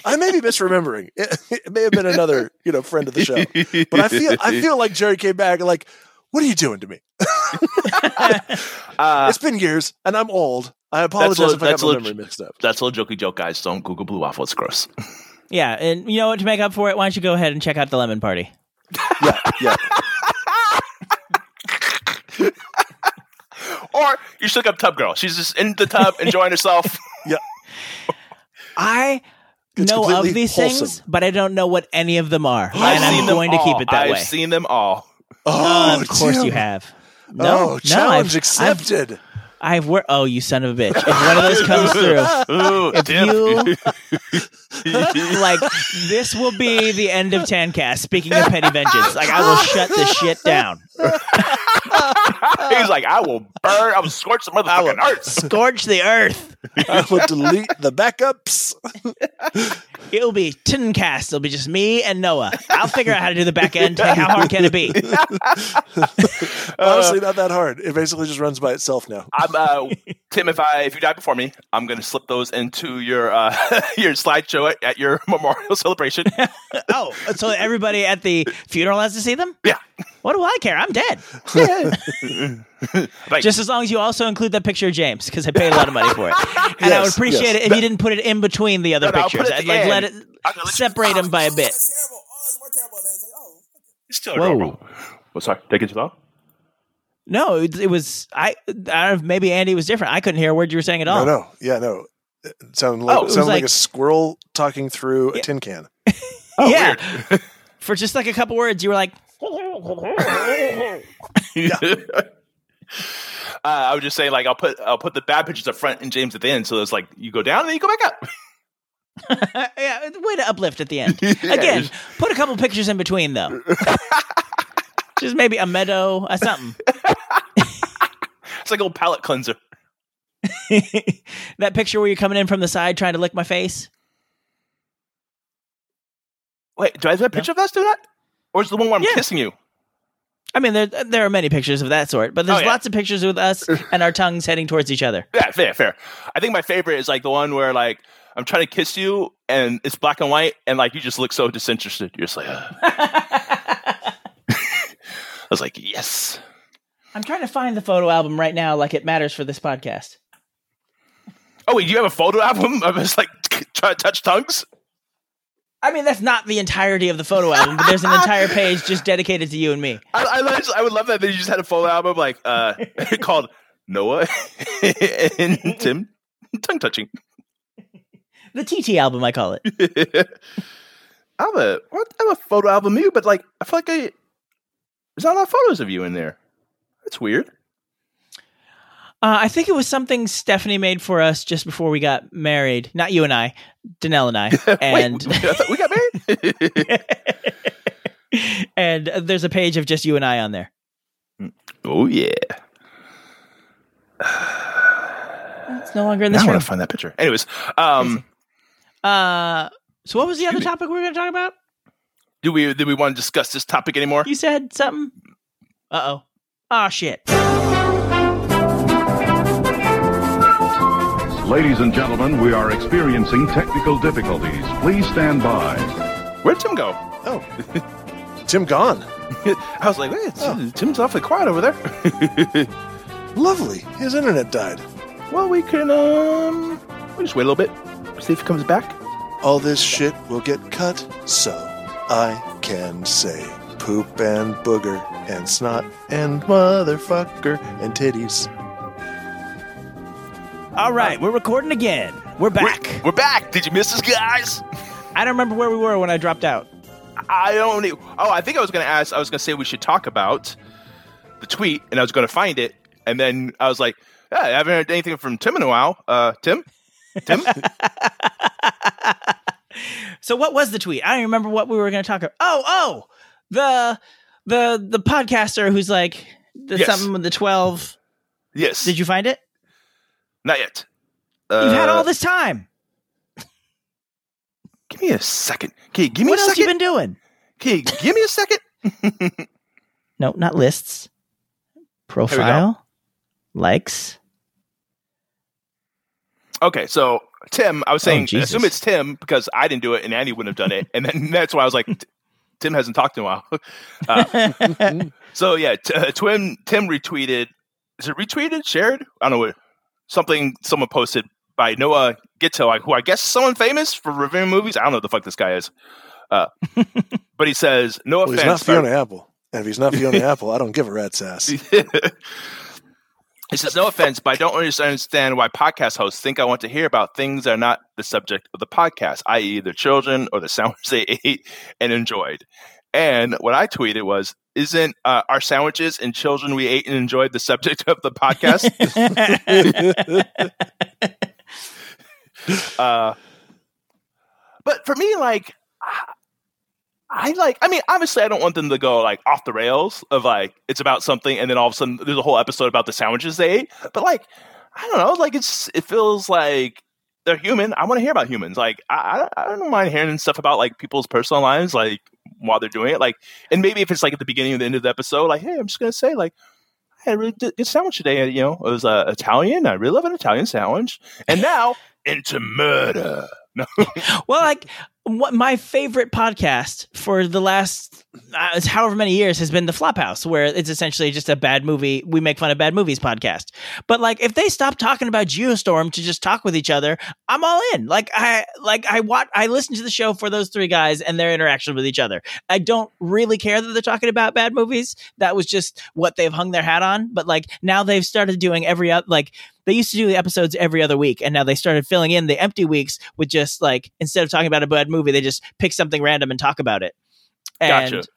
I may be misremembering. It, it may have been another, you know, friend of the show. But I feel I feel like Jerry came back and like, what are you doing to me? Uh, it's been years and I'm old. I apologize little- if I got that's my little- memory mixed up. that's a little jokey joke, guys. Don't Google Blue Waffle. It's gross. Yeah, and you know what? To make up for it, why don't you go ahead and check out the Lemon Party? Yeah, yeah. or you should look up Tub Girl. She's just in the tub enjoying herself. yeah. I It's know of these wholesome. things, but I don't know what any of them are, I've and I'm seen them going to keep it that way. I've seen them all. Oh, of course Tim. you have. No, oh, no, challenge I've, accepted. I've, I've worked. Oh, you son of a bitch! If one of those comes through, Ooh, if you like, this will be the end of Tancast. Speaking of petty vengeance, like I will shut this shit down. He's like, I will burn. I will scorch the motherfucking earth. Scorch the earth. I will delete the backups. It'll be Tincast. It'll be just me and Noah. I'll figure out how to do the back end. How hard can it be? Honestly, not that hard. It basically just runs by itself now. I'm uh, Tim. If I if you die before me, I'm gonna slip those into your uh, your slideshow at, at your memorial celebration. Oh, so everybody at the funeral has to see them? Yeah. What do I care? I'm dead. Like, Just as long as you also include that picture of James, because I paid a lot of money for it. And I would appreciate yes. it if you didn't put it in between the other No, no, I'll put pictures. I'd like end. let it I'm you- separate them by a bit. it's still Whoa. adorable. Well, sorry, take it too long. No, it, it was I. I don't know if maybe Andy was different. I couldn't hear a word you were saying at all. No, no, yeah, no. It sounded like, Oh, it sounded like, like- a squirrel talking through a tin can. Oh, yeah. weird. For just like a couple words, you were like, Uh, I was just saying, like I'll put I'll put the bad pictures up front and James at the end, so it's like you go down and then you go back up. yeah, way to uplift at the end. Yeah, Again, just- put a couple pictures in between though. just maybe a meadow, uh, something. It's like a little palate cleanser. that picture where you're coming in from the side trying to lick my face. Wait, do I have a picture of us doing that, or is it the one where I'm Yeah. kissing you? I mean, there there are many pictures of that sort, but there's Oh, yeah. lots of pictures with us and our tongues heading towards each other. Yeah, fair, fair. I think my favorite is like the one where like I'm trying to kiss you and it's black and white and like you just look so disinterested. You're just like, "Ugh." I was like, yes. I'm trying to find the photo album right now, like it matters for this podcast. Oh wait, you have a photo album of us like trying to touch tongues? I mean, that's not the entirety of the photo album, but there's an entire page just dedicated to you and me. I, I, I I would love that. That you just had a photo album like uh called Noah and Tim tongue touching. The TT album, I call it. I have a what? I have a photo album of you, but like I feel like I there's not a lot of photos of you in there. That's weird. Uh, I think it was something Stephanie made for us just before we got married. Not you and I, Danelle and I. And Wait, I we got married. and there's a page of just you and I on there. oh yeah. It's no longer in Now this I room. want to find that picture. Anyways, um, Uh, so what was the other topic we were going to talk about? do we do we want to discuss this topic anymore? You said something. Uh oh. Oh shit. Ladies and gentlemen, we are experiencing technical difficulties. Please stand by. Where'd Tim go? Oh, Tim gone. I was like, wait, it's- Tim's awfully quiet over there. Lovely. His internet died. well, we can um, we just wait a little bit, see if he comes back. All this shit will get cut, so I can say poop and booger and snot and motherfucker and titties. All right, we're recording again. We're back. We're back. Did you miss us, guys? I don't remember where we were when I dropped out. I don't. Oh, I think I was going to ask. I was going to say we should talk about the tweet, and I was going to find it, and then I was like, yeah, I haven't heard anything from Tim in a while. Uh, Tim, Tim. So what was the tweet? I don't remember what we were going to talk about. Oh, oh, the the the podcaster who's like the Yes. something with the twelve. yes. Did you find it? Not yet. You've had Uh, all this time. Give me a second. Okay, give me What a else you second. been doing? Okay, give me a second. No, not lists. Profile, likes. Okay, so Tim, I was saying, Oh, assume it's Tim because I didn't do it and Andy wouldn't have done it, and then that's why I was like, Tim hasn't talked in a while. Uh, so yeah, t- uh, Tim Tim retweeted. Is it retweeted? Shared? I don't know what. Something someone posted by Noah Gitto, who I guess is someone famous for reviewing movies. I don't know what the fuck this guy is. Uh, but he says, "No Well, he's not offense." but- Fiona Apple. And if he's not Fiona Apple, I don't give a rat's ass. he says, "No offense, but I don't understand why podcast hosts think I want to hear about things that are not the subject of the podcast, i.e., their children or the sandwich they ate and enjoyed." And what I tweeted was, "Isn't uh, our sandwiches and children we ate and enjoyed the subject of the podcast?" uh, but for me, like, I- I like. I mean, obviously, I don't want them to go like off the rails of like it's about something, and then all of a sudden there's a whole episode about the sandwiches they ate. But like, I don't know. Like, it's it feels like they're human. I want to hear about humans. Like, I I I don't mind hearing stuff about like people's personal lives, like while they're doing it. Like, and maybe if it's like at the beginning or the end of the episode, like, hey, I'm just gonna say like. I had a really good sandwich today. And, You know, it was uh, Italian. I really love an Italian sandwich. And now into murder. No, well, like what my favorite podcast for the last uh, however many years has been the Flophouse, where it's essentially just a bad movie. We make fun of bad movies podcast. But like, if they stop talking about Geostorm to just talk with each other, I'm all in. Like I like I watch I listen to the show for those three guys and their interaction with each other. I don't really care that they're talking about bad movies. That was just what they've hung their hat on. But like now they've started doing every like They used to do the episodes every other week, and now they started filling in the empty weeks with just like instead of talking about a bad movie, they just pick something random and talk about it. And Gotcha.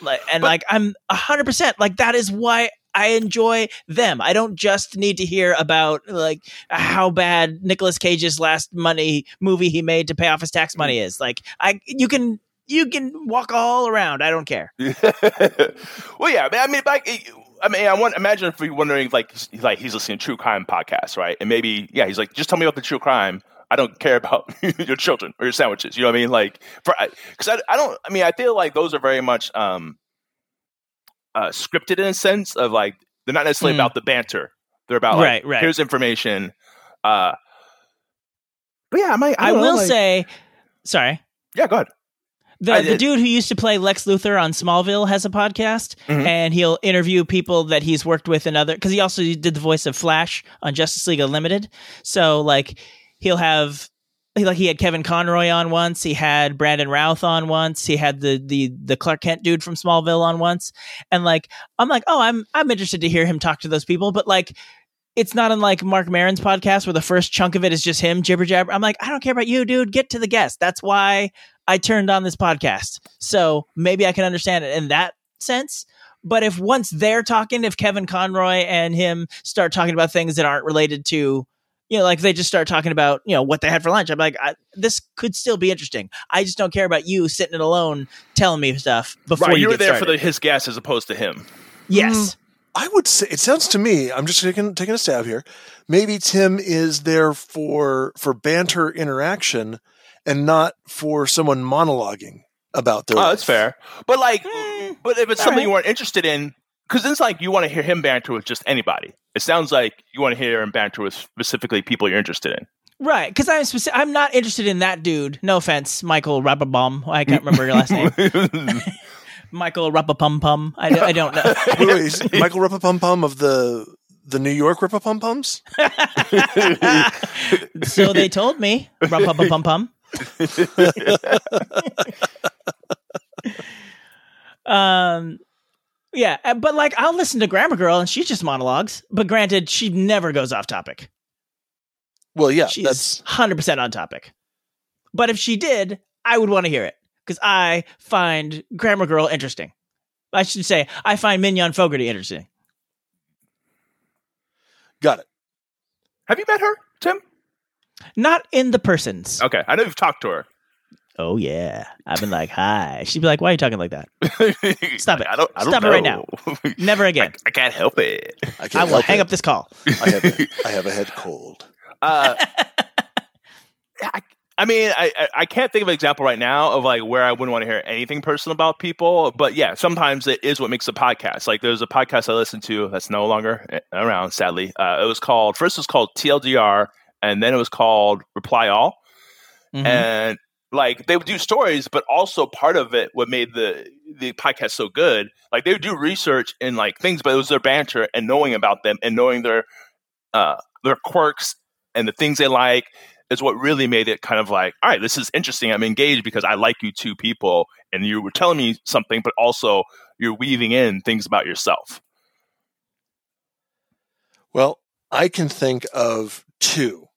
like, and But- like, I'm hundred percent like that is why I enjoy them. I don't just need to hear about like how bad Nicolas Cage's last money movie he made to pay off his tax money is. Like, I you can you can walk all around. I don't care. well, yeah. I mean, like, I mean, I want imagine if you're wondering, like, he's- like he's listening to true crime podcasts, right? And maybe, yeah, he's like, just tell me about the true crime. I don't care about your children or your sandwiches. You know what I mean? Like, because I, I don't. I mean, I feel like those are very much um, uh, scripted in a sense of like they're not necessarily Mm. about the banter. They're about like, Right, right. here's information. Uh, but yeah, I might. I, I, don't know, will like- say, sorry. yeah. Go ahead. The, the dude who used to play Lex Luthor on Smallville has a podcast, Mhm. and he'll interview people that he's worked with and other. Because he also did the voice of Flash on Justice League Unlimited. So like he'll have like he had Kevin Conroy on once. He had Brandon Routh on once. He had the the the Clark Kent dude from Smallville on once. And like I'm like, oh, I'm I'm interested to hear him talk to those people, but like. It's not unlike Marc Maron's podcast where the first chunk of it is just him jibber jabber. I'm like, I don't care about you, dude. Get to the guest. That's why I turned on this podcast. So maybe I can understand it in that sense. But if once they're talking, if Kevin Conroy and him start talking about things that aren't related to, you know, like they just start talking about, you know, what they had for lunch, I'm like, I, this could still be interesting. I just don't care about you sitting it alone telling me stuff before Right, you you were get there for the his guest as opposed to him. yes. Mm. I would say it sounds to me. I'm just taking taking a stab here. Maybe Tim is there for for banter interaction, and not for someone monologuing about their. Oh, life. that's fair. But like, Mm, but if it's something right. you weren't interested in, because it's like you want to hear him banter with just anybody. It sounds like you want to hear him banter with specifically people you're interested in. Right, because I'm speci- I'm not interested in that dude. No offense, Michael Rappabom. I can't remember your last name. Michael Rappapum Pum. I, I don't know. Wait, wait, is Michael Ripapum of the the New York Ripapum Pums. so they told me. Rappapum Pum. Pum Pum. Um, yeah, uh, but like I'll listen to Grammar Girl and she just monologues. But granted, she never goes off topic. Well, yeah, She's that's hundred percent on topic. But if she did, I would want to hear it because I find Grammar Girl interesting. I should say I find Mignon Fogarty interesting. got it. Have you met her, Tim? Not in the persons. Okay, I know you've talked to her. Oh yeah, I've been like, hi. She'd be like, why are you talking like that? Stop it. I don't. I don't Stop it right now. Never again. I can't help it. I, can't I will help hang it. up this call. I have a, I have a head cold. Uh, I, I mean, I, I- can't think of an example right now of like where I wouldn't want to hear anything personal about people. But yeah, sometimes it is what makes a podcast. Like there's a podcast I listened to that's no longer eh, around, sadly. Uh, it was called first it was called TLDR, and then it was called Reply All. Mhm. and like they would do stories but also part of it what made the the podcast so good like they would do research in like things but it was their banter and knowing about them and knowing their uh their quirks and the things they like is what really made it kind of like all right this is interesting i'm engaged because i like you two people and you were telling me something but also you're weaving in things about yourself. Well, I can think of two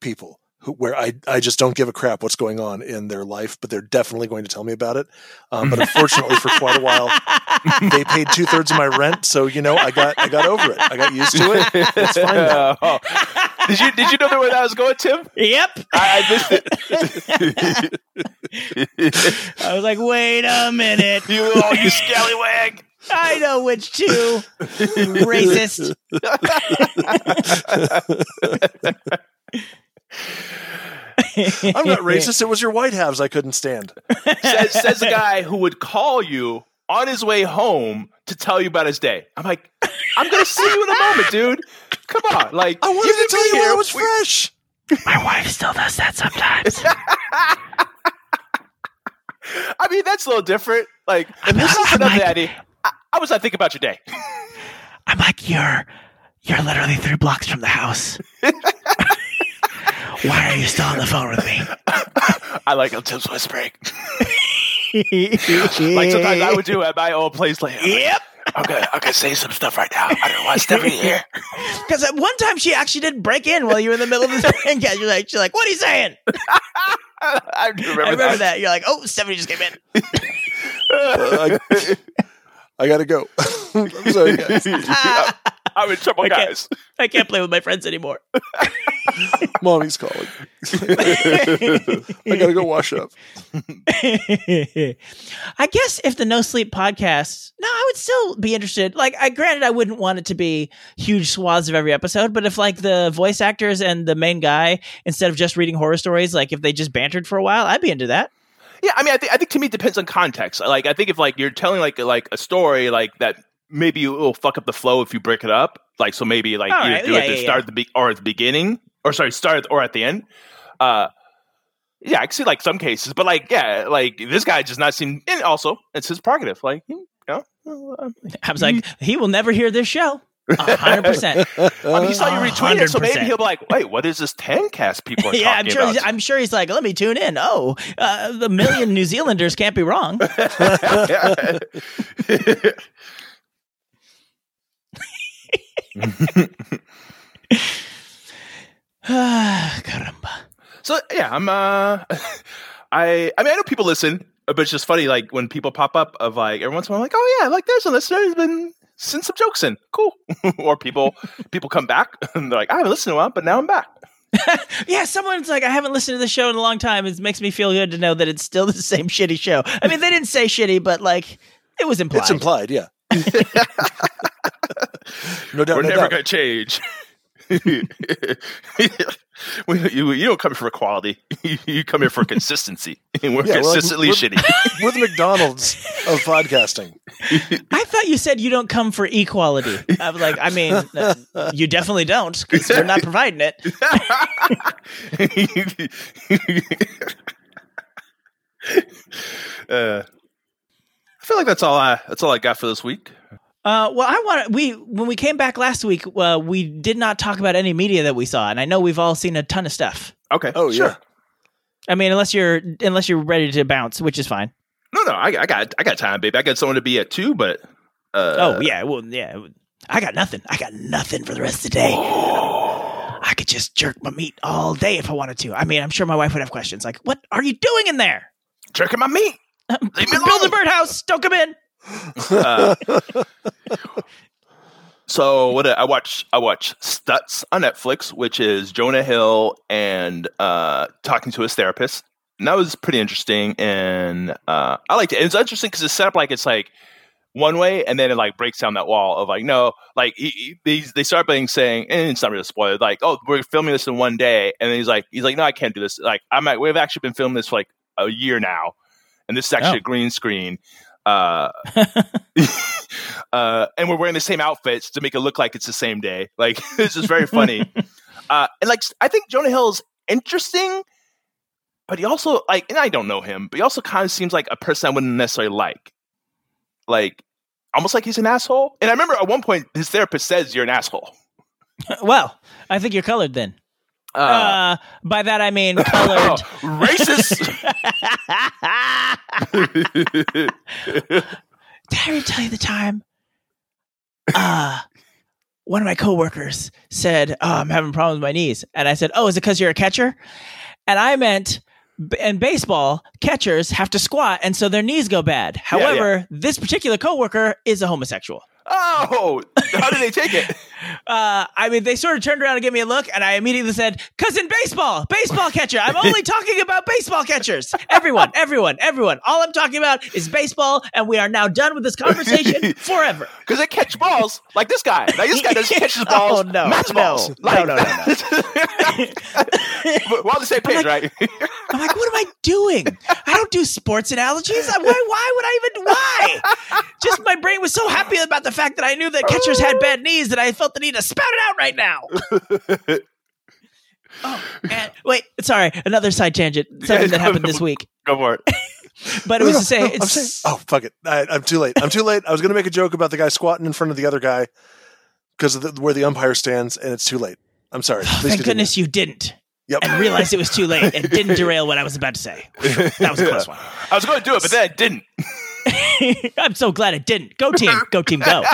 people who, where I, I just don't give a crap what's going on in their life, but they're definitely going to tell me about it. Um, but unfortunately, for quite a while, they paid two thirds of my rent, so you know I got I got over it. I got used to it. It's fine. now. Oh. did you did you know where that was going tim Yep. i, I missed it I was like, wait a minute. you oh you scallywag I know which two. Racist. I'm not racist. It was your white halves I couldn't stand. says, says the guy who would call you on his way home to tell you about his day. I'm like, I'm gonna see you in a moment, dude. Come on, like I wanted to tell you while I was fresh. My wife still does that sometimes. I mean, that's a little different. Like, I'm this is I'm another like- daddy. I, I was not thinking about your day. I'm like, you're you're literally three blocks from the house. Why are you still on the phone with me? I like Tim's whispering. like sometimes I would do at my old place. Like, Yep. Okay, okay, say some stuff right now. I don't want Stephanie here. Because at one time she actually did break in while you were in the middle of the podcast. You're like, she's like, what are you saying? I remember, I remember that. You're like, oh, Stephanie just came in. Uh, I, I gotta go. I'm sorry, guys. I'm in trouble, I can't- guys. I can't play with my friends anymore. Mommy's calling. I gotta go wash up. I guess if the No Sleep podcast, no, I would still be interested. Like, I granted, I wouldn't want it to be huge swaths of every episode, but if like the voice actors and the main guy, instead of just reading horror stories, like if they just bantered for a while, I'd be into that. Yeah, I mean, I think I think to me it depends on context. Like, I think if like you're telling like like a story like that, maybe it will fuck up the flow if you break it up. Like, so maybe like All either right, do yeah, it yeah, start yeah. at the be- or at the beginning, or sorry, start at- or at the end. Uh, yeah, I can see like some cases, but like yeah, like this guy just not seem. And also, it's his prerogative. Like, you know, uh, I was like, he will never hear this show. Hundred percent. I mean, he saw you retweet it, so maybe he'll be like, "Wait, what is this Tancast people are Yeah, I'm sure. He's, about?" I'm sure he's like, let me tune in. Oh, uh, the million New Zealanders can't be wrong. Caramba. So yeah, I'm. uh I I mean, I know people listen, but it's just funny. Like when people pop up of like every once in a while, like, oh yeah, like there's a listener who's been send some jokes in, cool. or people people come back and they're like, I haven't listened in a while, but now I'm back. Yeah, someone's like, I haven't listened to the show in a long time. It makes me feel good to know that it's still the same shitty show. I mean, they didn't say shitty, but like, it was implied. It's implied, yeah. no doubt. We're no never doubt. gonna change. We- you, you don't come here for quality. You come here for consistency. And we're Yeah, we're like- consistently we're- shitty. We're the McDonald's of podcasting. I thought you said you don't come for equality. I was like, I mean, uh, you definitely don't because we're not providing it. uh, I feel like that's all I that's all I got for this week. Uh, well, I want to. We when we came back last week, uh, we did not talk about any media that we saw, and I know we've all seen a ton of stuff. Okay. Oh sure. yeah. I mean, unless you're unless you're ready to bounce, which is fine. No, no, I, I got I got time, baby. I got someone to be at two, but uh, oh yeah, well yeah. I got nothing. I got nothing for the rest of the day. I could just jerk my meat all day if I wanted to. I mean, I'm sure my wife would have questions like, "What are you doing in there?" jerking my meat. Leave me Build a birdhouse. Don't come in. Uh, so what I watch I watch Stutz on Netflix, which is Jonah Hill and uh, talking to his therapist. And that was pretty interesting, and uh, I liked it. It's interesting because it's set up like it's like one way, and then it like breaks down that wall of like no, like he, he, they they start being saying, and it's not really a spoiler, like oh we're filming this in one day, and then he's like he's like no I can't do this. Like I'm at, we've actually been filming this for like a year now, and this is actually Oh. a green screen. Uh, uh, and we're wearing the same outfits to make it look like it's the same day. Like this is very funny. uh, and like I think Jonah Hill's interesting, but he also like, and I don't know him, but he also kind of seems like a person I wouldn't necessarily like. Like almost like he's an asshole. And I remember at one point his therapist says you're an asshole. Well, I think you're colored then. Uh, Uh, by that I mean colored. racist. Did I ever tell you the time? Uh, one of my coworkers said, "Oh, I'm having problems with my knees," and I said, "Oh, is it because you're a catcher?" And I meant. In baseball, catchers have to squat, and so their knees go bad. However, this particular coworker is a homosexual. oh, how did they take it? Uh, I mean, they sort of turned around and gave me a look, and I immediately said, "Cause in baseball, baseball catcher. I'm only talking about baseball catchers. Everyone, everyone, everyone. All I'm talking about is baseball, and we are now done with this conversation forever." Because they catch balls like this guy. Like this guy doesn't catch his balls. Oh, no, match no, balls. no, Like, no, no, We're on the same page, right? I'm like, "What am I doing? I don't do sports analogies. Why? Why would I even? Why? Just my brain was so happy about the fact that I knew that catchers had bad knees that I felt the need to spout it out right now." Oh, and wait, sorry, another side tangent. Something that happened this week. Go for it. But it was No, to say, no, I'm it's saying, oh fuck it, I, I'm too late. I'm too late. I was going to make a joke about the guy squatting in front of the other guy because of the, where the umpire stands, and it's too late. I'm sorry. Please thank continue. goodness you didn't, Yep. and realized it was too late, and didn't derail what I was about to say. That was a close one. I was going to do it, but then I didn't. I'm so glad it didn't. Go team, go team, go.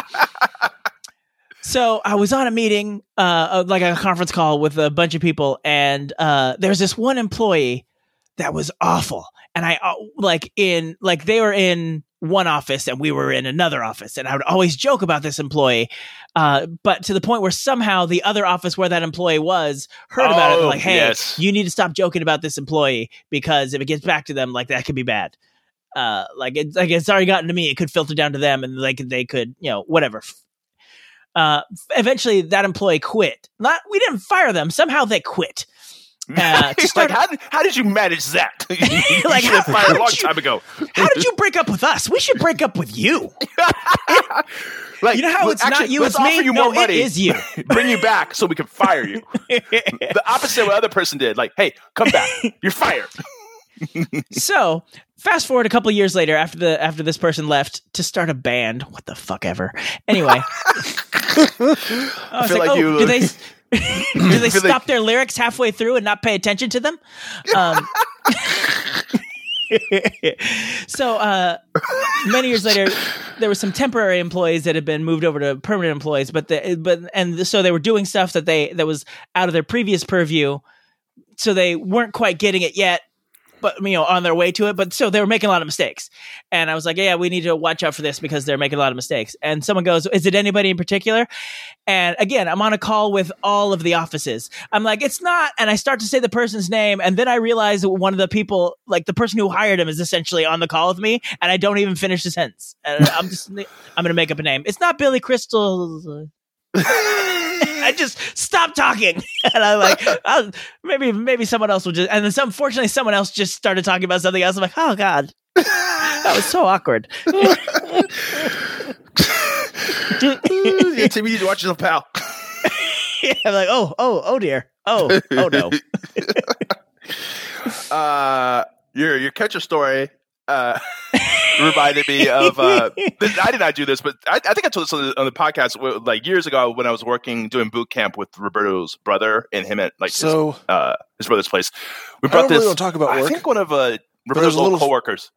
So I was on a meeting, uh, like a conference call with a bunch of people, and uh, there was this one employee that was awful. And I uh, like in like they were in one office and we were in another office, and I would always joke about this employee, uh, but to the point where somehow the other office where that employee was heard about it. Oh, like, hey, yes. you need to stop joking about this employee because if it gets back to them, like that could be bad. Uh, like it's like it's already gotten to me. It could filter down to them, and like they could, you know, whatever. Uh, eventually, that employee quit. Not we didn't fire them. Somehow they quit. Uh, He's like, how, did- how did you manage that? you Like, should have how- fired a long did you- time ago. How did you break up with us? We should break up with you. Like, You know how it's not you, it's me? you No, more it money. is you. Bring you back so we can fire you. the opposite of what other person did. Like, hey, come back. You're fired. so fast forward a couple years later after the after this person left to start a band what the fuck ever anyway I, was feel like oh, you- do they do they stop like- their lyrics halfway through and not pay attention to them? Um, so uh, many years later there were some temporary employees that had been moved over to permanent employees but the, but and so they were doing stuff that they that was out of their previous purview so they weren't quite getting it yet but you know on their way to it but so they were making a lot of mistakes. And i was like yeah we need to watch out for this because they're making a lot of mistakes. And someone goes is it anybody in particular? And again i'm on a call with all of the offices. I'm like it's not. And i start to say the person's name. And then i realize that one of the people like the person who hired him is essentially on the call with me. And i don't even finish the sentence. And i'm just i'm gonna make up a name. It's not billy crystal I just stopped talking, and I'm like, oh, maybe maybe someone else will just. And then, some, unfortunately, someone else just started talking about something else. I'm like, oh god, that was so awkward. yeah, Tim, you need to watch yourself, pal. I'm like, oh oh oh dear, oh oh no. uh, your your catcher story uh, reminded me of. Uh, this, I did not do this, but I, I think I told this on the, on the podcast w- like years ago when I was working doing boot camp with Roberto's brother and him at like So- his, uh, his brother's place. We I brought don't this. really talk about I think one of uh, Roberto's a old little- coworkers.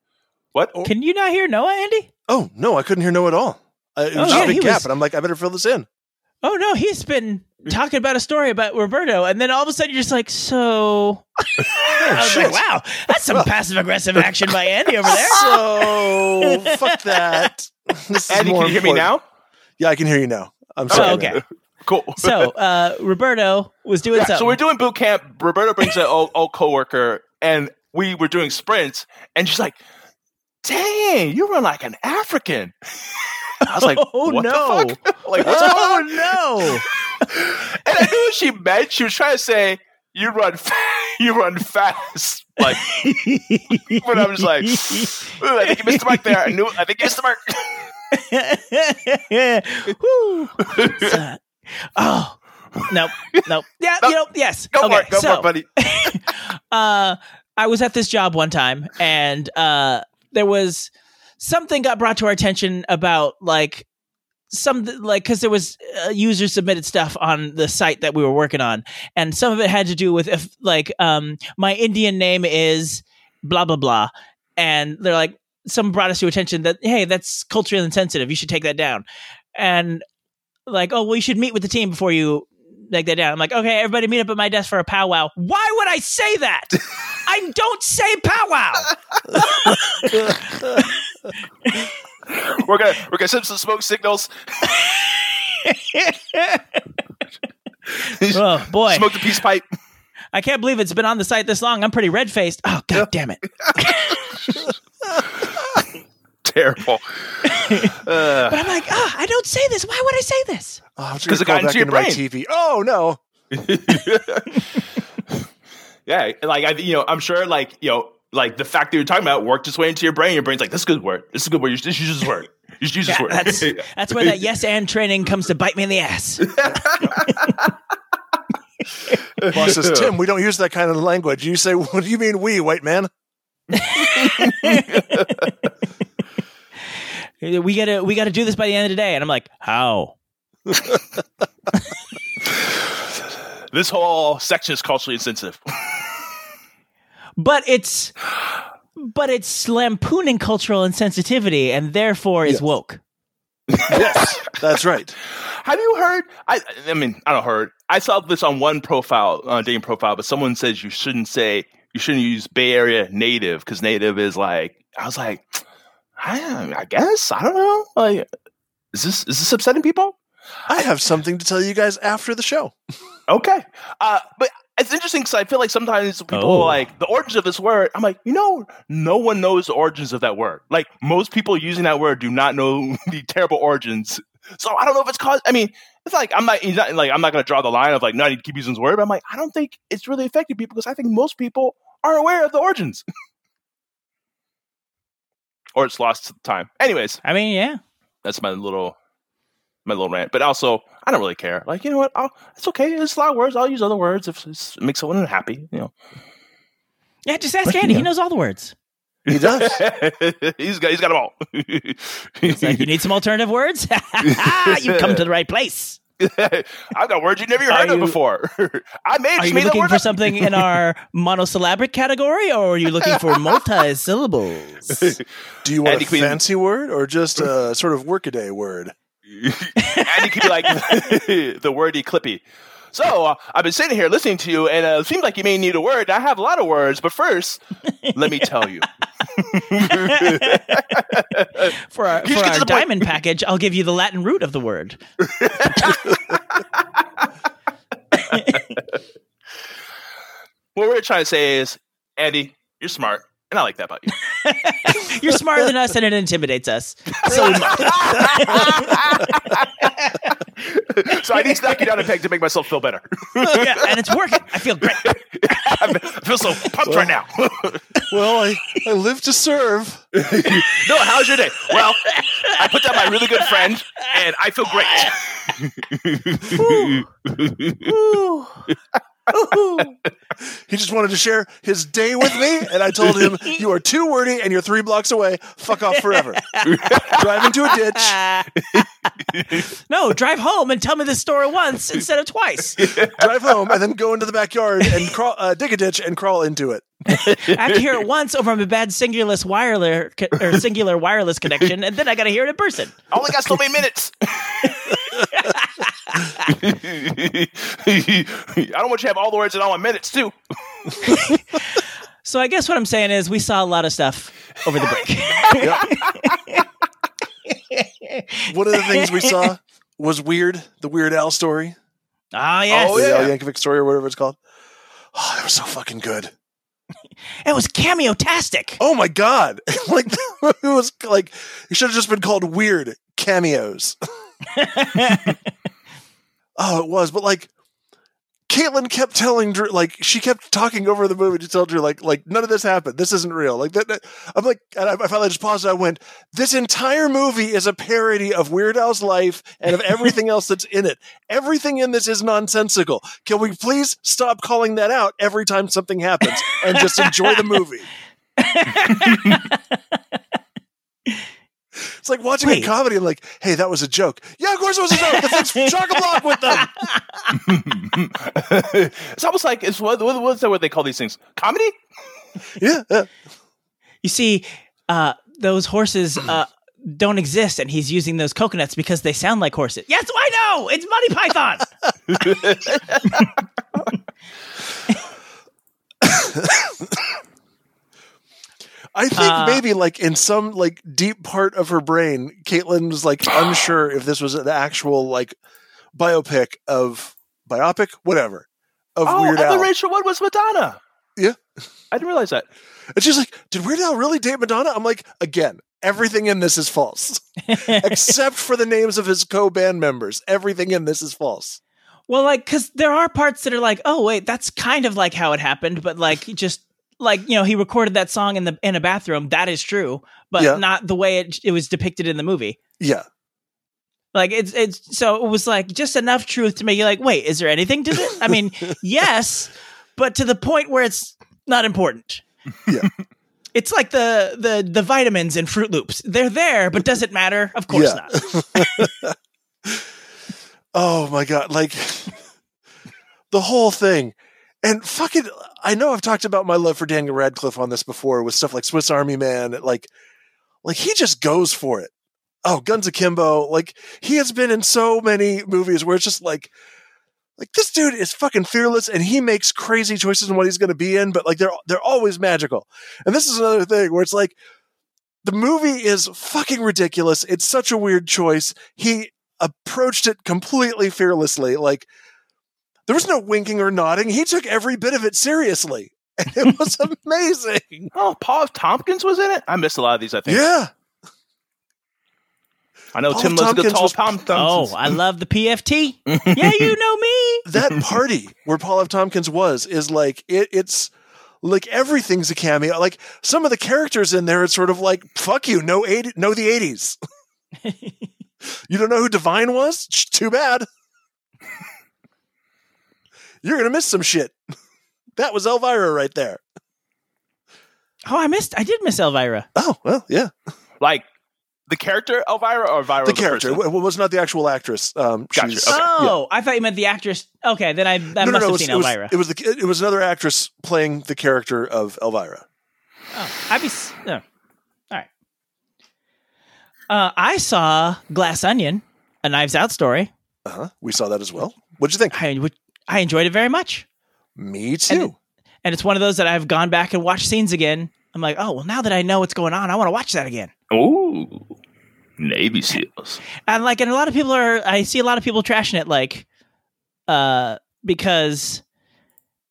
What? Can you not hear Noah, Andy? Oh no, I couldn't hear Noah at all. Uh, it was Oh, just yeah, a big gap, was- and I'm like, I better fill this in. Oh no, he's been talking about a story about Roberto, and then all of a sudden you're just like, so. I was shit. like, wow, that's some passive aggressive action by Andy over there. So fuck that. This is Andy, can you hear me now? Yeah, I can hear you now. I'm Oh, sorry. okay. Cool. So uh, Roberto was doing Yeah, something. so we're doing boot camp. Roberto brings an old, old coworker, and we were doing sprints, and she's like, "Dang, you run like an African." I was like, Oh, "What no. the fuck?" like, what's oh no! And I knew what she meant. She was trying to say, "You run, fa- you run fast." Like, but I was like, "Ooh, "I think you missed the mark there." I knew. I think you missed the mark. So- oh no, no, yeah, No. you know, yes. Go okay, for it, go so, for it, buddy. uh, I was at this job one time, and uh, there was something got brought to our attention about like some like because there was uh, user submitted stuff on the site that we were working on, and some of it had to do with if like um my Indian name is blah blah blah, and they're like some brought us to attention that hey that's culturally insensitive, you should take that down, and like oh well you should meet with the team before you take that down. I'm like okay everybody meet up at my desk for a powwow. Why would I say that? I don't say powwow. We're gonna we're gonna send some smoke signals. oh boy, Smoke the peace pipe. I can't believe it's been on the site this long. I'm pretty red faced. Oh god damn it. Terrible. Uh, But I'm like, ah, I don't say this. Why would I say this? Oh, I'm gonna it got back into your into my TV. Oh no. yeah, like I, you know, I'm sure, like you know, like the fact that you're talking about worked its way into your brain. Your brain's like, "This is a good word. This is a good word. You should just use this word. You should use this Yeah, word." that's that's where that yes and training comes to bite me in the ass. Boss says, Tim, we don't use that kind of language. You say, what do you mean we, white man? We gotta we gotta do this by the end of the day. And I'm like, how? this whole section is culturally insensitive. But it's but it's lampooning cultural insensitivity and therefore is Yes. woke. yes, that's right. Have you heard? I I mean, I don't heard. I saw this on one profile, uh, dating profile, but someone says you shouldn't say you shouldn't use Bay Area native because native is like. I was like, I, I guess I don't know. Like, is this is this upsetting people? I have something to tell you guys after the show. Okay, uh, but it's interesting because I feel like sometimes people Oh. are like the origins of this word. I'm like, you know, no one knows the origins of that word. Like most people using that word do not know the terrible origins. So I don't know if it's caused. I mean, it's like I'm not, he's not like I'm not going to draw the line of like no, I need to keep using this word. But I'm like, I don't think it's really affecting people because I think most people are aware of the origins. or it's lost time. Anyways, I mean, yeah. that's my little my little rant. But also, I don't really care. Like, you know what? I'll, it's okay. It's a lot of words. I'll use other words if it makes someone happy. You know, Yeah, just ask But, Andy. yeah. He knows all the words. He does. he's got he's got them all. It's like, you need some alternative words? You've come to the right place. I've got words you've never Are heard of before. I made Are you made looking word for up. something in our monosyllabic category or are you looking for multi syllables? Do you want Andy a Queen- fancy word or just a sort of workaday word? Andy could be like the wordy clippy. So uh, I've been sitting here listening to you, and uh, it seems like you may need a word. I have a lot of words, but first, let me tell you. For our, for just get to our the point. diamond package, I'll give you the Latin root of the word. What we're trying to say is, Andy, you're smart, and I like that about you. You're smarter than us and it intimidates us. So we must. so I need to knock you down a peg to make myself feel better. Yeah, and it's working. I feel great. I feel so pumped right now. Well, I, I live to serve. no, how's your day? Well, I put down my really good friend, and I feel great. He just wanted to share his day with me, and I told him, "You are too wordy, and you're three blocks away. Fuck off forever." Drive into a ditch, no, drive home and tell me this story once instead of twice. drive home, and then go into the backyard and crawl, uh, dig a ditch and crawl into it. I have to hear it once over my bad singularless wireless or singular wireless connection, and then I got to hear it in person. I only got so many minutes. I don't want you to have all the words in all my minutes too. So I guess what I'm saying is we saw a lot of stuff over the break. One of the things we saw was weird, the Weird Al story, Ah, yes. Oh, the yeah. Al Yankovic story, or whatever it's called. Oh, that was so fucking good. It was cameo-tastic. Oh my god! like it was like it should have just been called Weird Cameos. Oh, it was, but like Caitlin kept telling Drew, like she kept talking over the movie to tell Drew, like, like none of this happened. This isn't real. Like that. that- I'm like, and I, I finally just paused. And I went, this entire movie is a parody of Weird Al's life and of everything else that's in it. Everything in this is nonsensical. Can we please stop calling that out every time something happens and just enjoy the movie? It's like watching Wait. a comedy and like, hey, that was a joke. Yeah, of course it was a joke. The thing's chock a block with them. it's almost like it's what, what what's that what they call these things? Comedy? Yeah, yeah. You see, uh, those horses uh, don't exist, and he's using those coconuts because they sound like horses. Yes, I know. It's Monty Python. I think Uh, maybe like in some like deep part of her brain, Caitlin was like unsure if this was an actual like biopic of biopic, whatever, of oh, Weird Al. thought Rachel Wood was Madonna. Yeah. I didn't realize that. And she's like, "Did Weird Al really date Madonna?" I'm like, again, everything in this is false, except for the names of his co-band members. Everything in this is false. well, like, because there are parts that are like, oh wait, that's kind of like how it happened, but like just like you know, he recorded that song in the in a bathroom. That is true, but Yeah. not the way it it was depicted in the movie. Yeah, Like it's it's so it was like just enough truth to make you like, wait, is there anything to this? I mean, yes, but to the point where it's not important. Yeah. It's like the the the vitamins in Fruit Loops. They're there, but does it matter? Of course Yeah. not. Oh my god, like the whole thing. And fucking, I know I've talked about my love for Daniel Radcliffe on this before with stuff like Swiss Army Man. Like, like he just goes for it. Oh, Guns Akimbo. Like he has been in so many movies where it's just like, like this dude is fucking fearless and he makes crazy choices in what he's going to be in, but like they're they're always magical. And this is another thing where it's like the movie is fucking ridiculous. It's such a weird choice. He approached it completely fearlessly. Like there was no winking or nodding. He took every bit of it seriously. And it was amazing. Oh, Paul F. Tompkins was in it. I missed a lot of these. I think. Yeah. I know Paul Tim F. was a good Tompkins tall was- Tom Oh, I love the PFT. yeah, you know me. That party where Paul F. Tompkins was is like it, it's like everything's a cameo. Like some of the characters in there, it's sort of like fuck you, no eighty, no the eighties. you don't know who Divine was? Too bad. You're gonna miss some shit. That was Elvira right there. Oh, I missed. I did miss Elvira. Oh well, yeah. like the character Elvira or Elvira? The character person? w- was not the actual actress. Um, Gotcha, she's- okay. yeah. Oh, I thought you meant the actress. Okay, then I, I No, must no, no, have was, seen it was- Elvira. It was the it was another actress playing the character of Elvira. Oh, I'd be. s- No. All right. Uh, I saw Glass Onion, a Knives Out story. Uh huh. We saw that as well. What'd you think? I would- I enjoyed it very much, Me too. and it's one of those that I've gone back and watched scenes again. I'm like, oh well, now that I know what's going on, I want to watch that again. Ooh, Navy SEALs. And like, and a lot of people are. I see a lot of people trashing it, like, uh, because.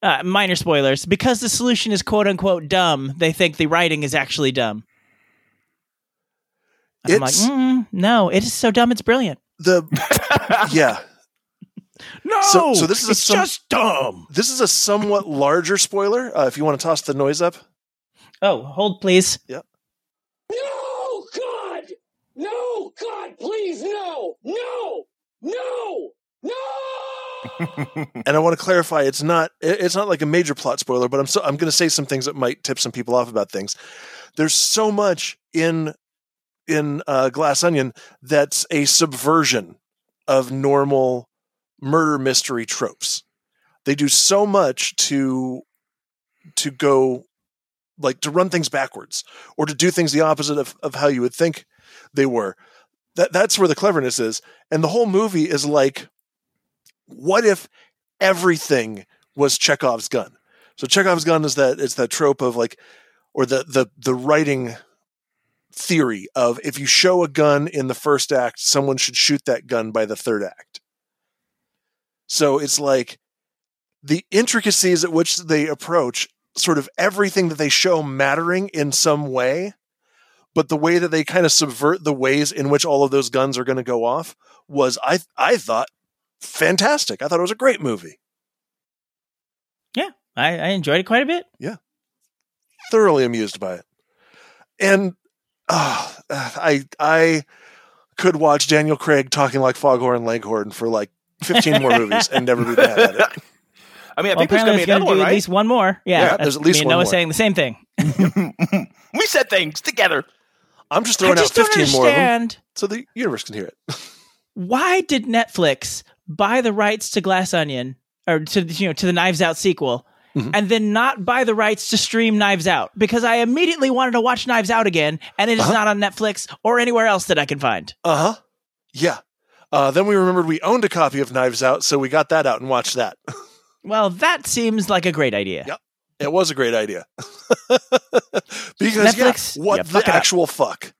Uh, minor spoilers. Because the solution is quote unquote dumb, they think the writing is actually dumb. And I'm like, It's- mm, no, it is so dumb, it's brilliant. the yeah. No, So- so this is a it's some- just dumb. This is a somewhat larger spoiler. Uh, if you want to toss the noise up, Oh, hold please. No, God! No, God, please, no! No! No! No! and I want to clarify, it's not it's not like a major plot spoiler, but I'm so I'm going to say some things that might tip some people off about things. There's so much in in uh, Glass Onion that's a subversion of normal murder mystery tropes. They do so much to to go like to run things backwards or to do things the opposite of, of how you would think they were. That that's where the cleverness is. And the whole movie is like, what if everything was Chekhov's gun? So Chekhov's gun is that it's that trope of like or the the the writing theory of if you show a gun in the first act, someone should shoot that gun by the third act. So it's like the intricacies at which they approach sort of everything that they show mattering in some way, but the way that they kind of subvert the ways in which all of those guns are going to go off was I I thought fantastic. I thought it was a great movie. Yeah, I, I enjoyed it quite a bit. Yeah, thoroughly amused by it. And uh, I I could watch Daniel Craig talking like Foghorn Leghorn for like 15 more movies and never be mad at it. I mean, I Well, think there's going apparently to be it's another gonna one, do right? at least one more. Yeah, Yeah, there's at least me and one Noah more. saying the same thing. we said things together. I'm just I throwing out just don't 15 more of them understand so the universe can hear it. why did Netflix buy the rights to Glass Onion or to you know to the Knives Out sequel, Mhm. and then not buy the rights to stream Knives Out? Because I immediately wanted to watch Knives Out again, and it is Uh-huh. not on Netflix or anywhere else that I can find. Uh huh. Yeah. Uh, then we remembered we owned a copy of Knives Out, so we got that out and watched that. Well, that seems like a great idea. Yep. It was a great idea. because Netflix, yeah, what yeah, the fuck it up. actual fuck?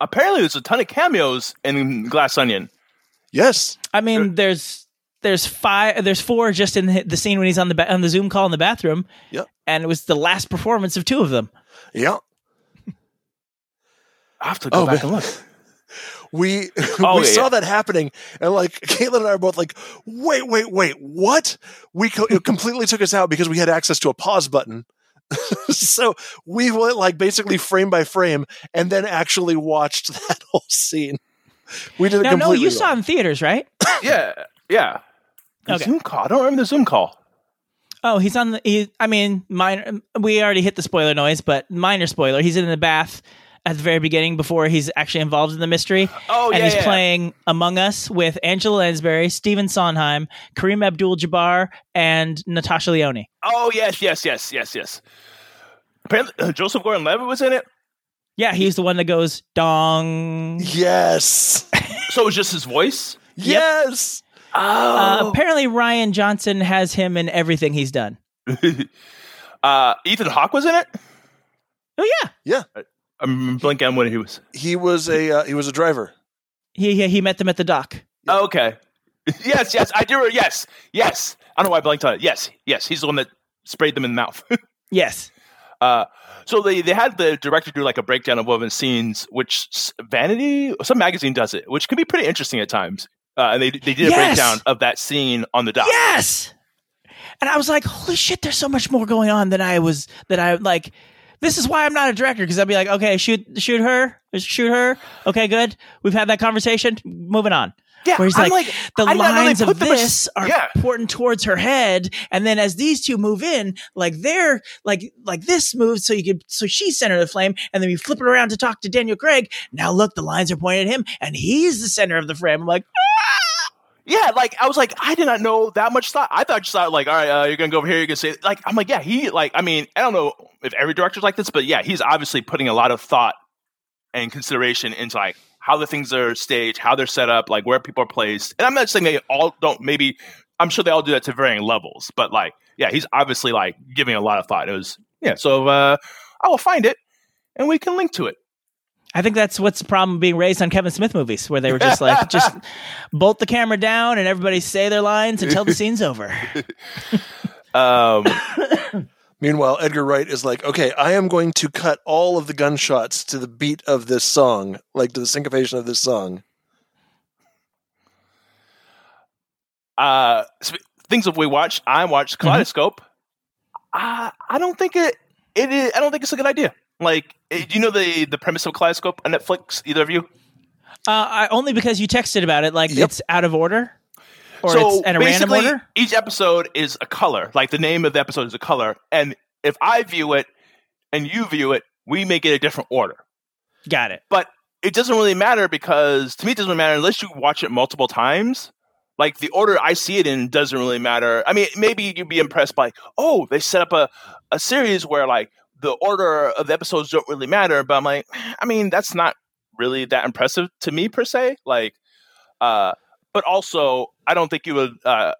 Apparently, there's a ton of cameos in Glass Onion. Yes. I mean, there's there's five, there's four just in the, the scene when he's on the ba- on the Zoom call in the bathroom. Yep. and it was the last performance of two of them. Yep. I have to go Oh, back man. and look. We Oh, we yeah, saw yeah. that happening, and like Caitlin and I are both like, wait, wait, wait, what? We co- it completely took us out because we had access to a pause button. so we went like basically frame by frame, and then actually watched that whole scene. We did it Now, no, completely. you saw in theaters, right? Yeah, yeah. The Okay. Zoom call. I don't remember the Zoom call. Oh, he's on the. He, I mean, minor. We already hit the spoiler noise, but minor spoiler. He's in the bath, at the very beginning before he's actually involved in the mystery. Oh, and yeah, he's yeah. playing Among Us with Angela Lansbury, Stephen Sondheim, Kareem Abdul-Jabbar, and Natasha Lyonne. Oh yes, yes, yes, yes, yes. Apparently, uh, Joseph Gordon-Levitt was in it. Yeah, he's the one that goes dong. Yes. So it was just his voice. Yes. Uh, apparently, Rian Johnson has him in everything he's done. uh, Ethan Hawke was in it. Oh yeah, Yeah. I'm blanking on when he was. He was a uh, he was a driver. he he, he met them at the dock. Oh, okay. yes, yes, I do. Yes, yes. I don't know why I blinked on it. Yes, yes. He's the one that sprayed them in the mouth. Yes. Uh, so they, they had the director do like a breakdown of one of the scenes, which Vanity, some magazine does it, which can be pretty interesting at times. Uh, and they they did a Yes! breakdown of that scene on the dock. Yes. And I was like, holy shit, there's so much more going on than I was that I like. This is why I'm not a director because I'd be like, okay, shoot, shoot her, shoot her. Okay, good. We've had that conversation. Moving on. Yeah, Where he's like, like, the I did not know they lines of this are yeah. pointing towards her head, and then as these two move in, like they're like like this moves, so you could so she's center of the flame, and then you flip it around to talk to Daniel Craig. Now look, the lines are pointed at him, and he's the center of the frame. I'm like, ah! Yeah, like I was like, I did not know that much thought. I thought you thought like, all right, uh, you're gonna go over here, you're gonna say like, I'm like, yeah, he like, I mean, I don't know if every director's like this, but yeah, he's obviously putting a lot of thought and consideration into like how the things are staged, how they're set up, like where people are placed. And I'm not saying they all don't. Maybe I'm sure they all do that to varying levels, but like, yeah, he's obviously like giving a lot of thought. It was yeah, so uh, I will find it and we can link to it. I think that's what's the problem being raised on Kevin Smith movies, where they were just like, just bolt the camera down and everybody say their lines until the scene's over. Um, Meanwhile, Edgar Wright is like, okay, I am going to cut all of the gunshots to the beat of this song, like to the syncopation of this song. uh sp- things that we watched i watched kaleidoscope uh, i don't think it it is i don't think it's a good idea like eh, do you know the the premise of kaleidoscope on netflix either of you? Uh, I, only because you texted about it, like Yep. it's out of order, or so it's in a random order. each episode is a color. Like the name of the episode is a color. And if i view it and you view it we make it a different order. Got it. but it doesn't really matter because to me it doesn't matter unless you watch it multiple times. Like the order i see it in doesn't really matter. I mean maybe you'd be impressed by oh they set up a, a series where like the order of the episodes don't really matter but i'm like i mean that's not really that impressive to me per se like uh but also i don't think you would uh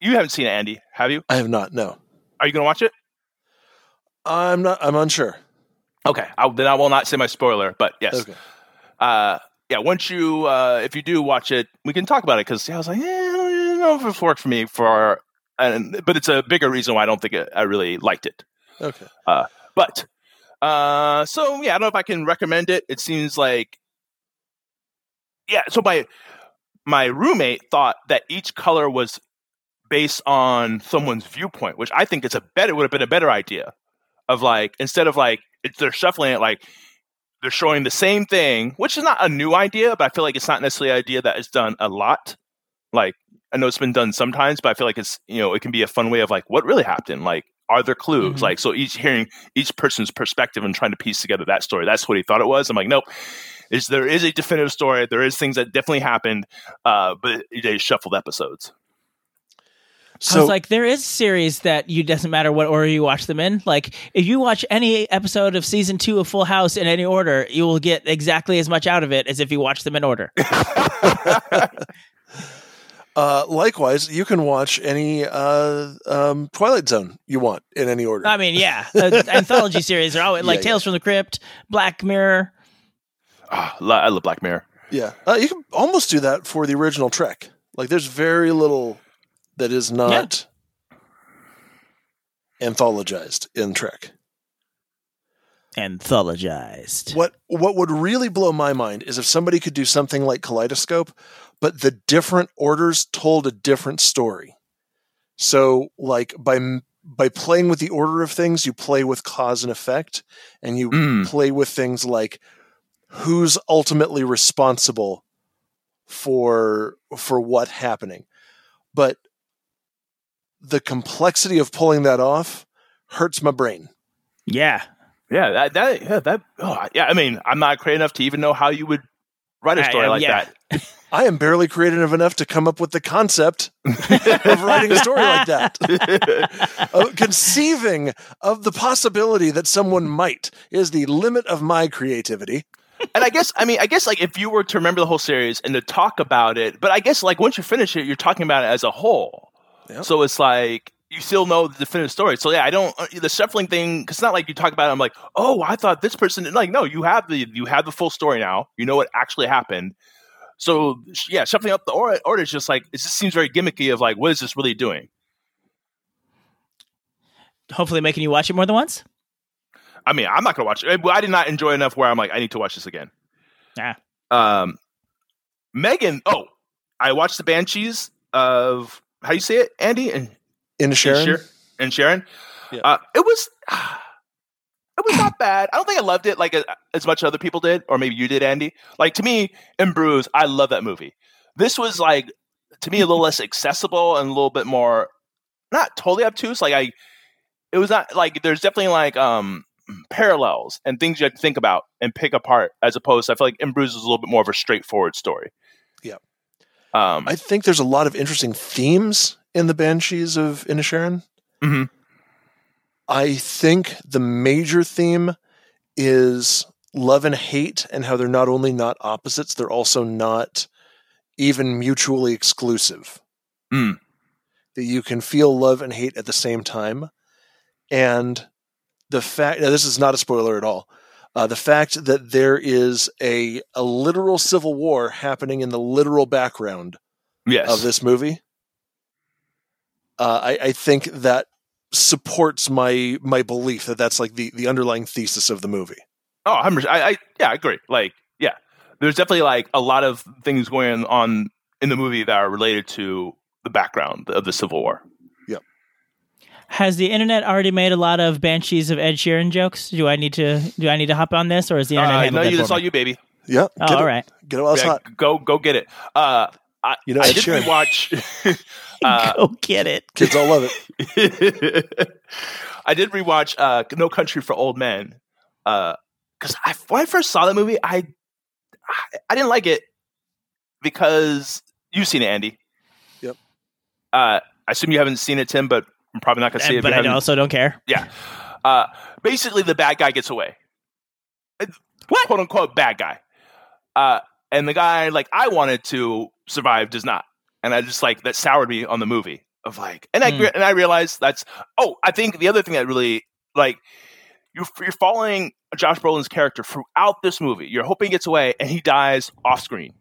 you haven't seen it andy have you I have not. No, are you gonna watch it I'm not. I'm unsure. okay I, then i will not say my spoiler but yes Okay. uh yeah once you uh if you do watch it we can talk about it because yeah, i was like eh, i don't know if it's worked for me for and but it's a bigger reason why i don't think it, i really liked it Okay. But uh so yeah i don't know if i can recommend it. It seems like yeah so my my roommate thought that each color was based on someone's viewpoint which i think is a better it would have been a better idea of like instead of like they're shuffling it like they're showing the same thing which is not a new idea but i feel like it's not necessarily an idea that is done a lot. Like i know it's been done sometimes but i feel like it's you know it can be a fun way of like what really happened? Like are there clues Mhm. like so each hearing each person's perspective and trying to piece together that story that's what he thought it was i'm like nope is there is a definitive story there is things that definitely happened uh but they shuffled episodes I So was like, there is series that you doesn't matter what order you watch them in. Like, if you watch any episode of season two of Full House in any order, you will get exactly as much out of it as if you watch them in order. uh, likewise, you can watch any uh, um, Twilight Zone you want in any order. I mean, yeah, uh, anthology series are always like Yeah, Tales from the Crypt, Black Mirror. Ah, i love black mirror yeah, uh, you can almost do that for the original Trek. Like, there's very little that is not anthologized in Trek. Anthologized. What what would really blow my mind is if somebody could do something like Kaleidoscope, but the different orders told a different story. So, like by by playing with the order of things, you play with cause and effect, and you Mm. play with things like who's ultimately responsible for for what happening. But the complexity of pulling that off hurts my brain. Yeah. Yeah, that, that yeah, that oh, yeah. I mean, I'm not creative enough to even know how you would write a story like yeah. that. I am barely creative enough to come up with the concept of writing a story like that. Of conceiving of the possibility that someone might is the limit of my creativity. and I guess I mean I guess like if you were to remember the whole series and to talk about it, but I guess like once you finish it, you're talking about it as a whole. Yep. So it's like you still know the definitive story. So yeah, I don't uh, the shuffling thing because it's not like you talk about it. I'm like, oh, I thought this person like no, you have the you have the full story now. You know what actually happened. So yeah, shuffling up the order, order is just like it just seems very gimmicky of like what is this really doing? Hopefully, making you watch it more than once. I mean, I'm not gonna watch it. I did not enjoy enough where I'm like, I need to watch this again. Yeah. Um, Megan. Oh, I watched the Banshees of how do you say it, Andy and In and Sharon, Sher- and Sharon. Yeah. Uh, it was. It was not bad. I don't think I loved it like as much as other people did, or maybe you did, Andy. Like to me, in Bruges, I love that movie. This was like to me a little less accessible and a little bit more not totally obtuse. Like I, it was not like there's definitely like um parallels and things you have to think about and pick apart as opposed to I feel like in Bruges is a little bit more of a straightforward story. Yeah. Um I think there's a lot of interesting themes in the Banshees of Inisherin. Mhm. I think the major theme is love and hate, and how they're not only not opposites, they're also not even mutually exclusive. Mm. That you can feel love and hate at the same time. And the fact now, this is not a spoiler at all. Uh, the fact that there is a, a literal civil war happening in the literal background yes. of this movie. Uh, I, I think that supports my my belief that that's like the, the underlying thesis of the movie. Oh, I'm, I, I yeah, I agree. Like, yeah, there's definitely like a lot of things going on in the movie that are related to the background of the Civil War. Yep. Has the internet already made a lot of Banshees of Ed Sheeran jokes? Do I need to do I need to hop on this, or is the internet? Uh, handled no, that you, for that's all you, baby. Yeah. Oh, get all it, right. Get it while it's Yeah, hot. go, go get it. Uh, I, You know, I Ed did Sheeran. rewatch. uh, Go get it. Kids all love it. I did rewatch uh, No Country for Old Men because I when I first saw that movie, I, I I didn't like it because you've seen it, Andy. Yep. Uh, I assume you haven't seen it, Tim, but I'm probably not going to see it. but I haven't- also don't care. Yeah. Uh, basically, the bad guy gets away. What? Quote unquote bad guy. Uh, and the guy like I wanted to survive does not, and I just like that soured me on the movie of like, and I Hmm. and I realized that's oh I think the other thing that really like you're you're following Josh Brolin's character throughout this movie. You're hoping he gets away, and he dies off screen,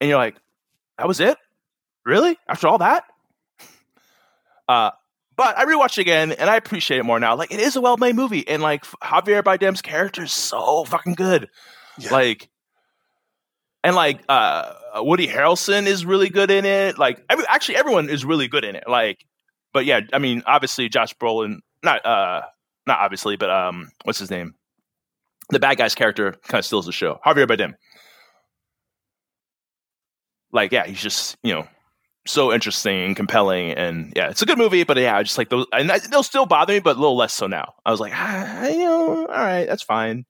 and you're like, that was it, really? After all that? Uh, but I rewatched it again, and I appreciate it more now. Like it is a well-made movie, and like Javier Bardem's character is so fucking good. Yeah. Like, and like uh, Woody Harrelson is really good in it. Like, every, actually, everyone is really good in it. Like, but yeah, I mean, obviously Josh Brolin, not uh, not obviously, but um, what's his name? The bad guy's character kind of steals the show. Javier Bardem. Like, yeah, he's just you know so interesting and compelling, and yeah, it's a good movie. But yeah, I just like those, and they'll still bother me, but a little less so now. I was like, ah, you know, all right, that's fine.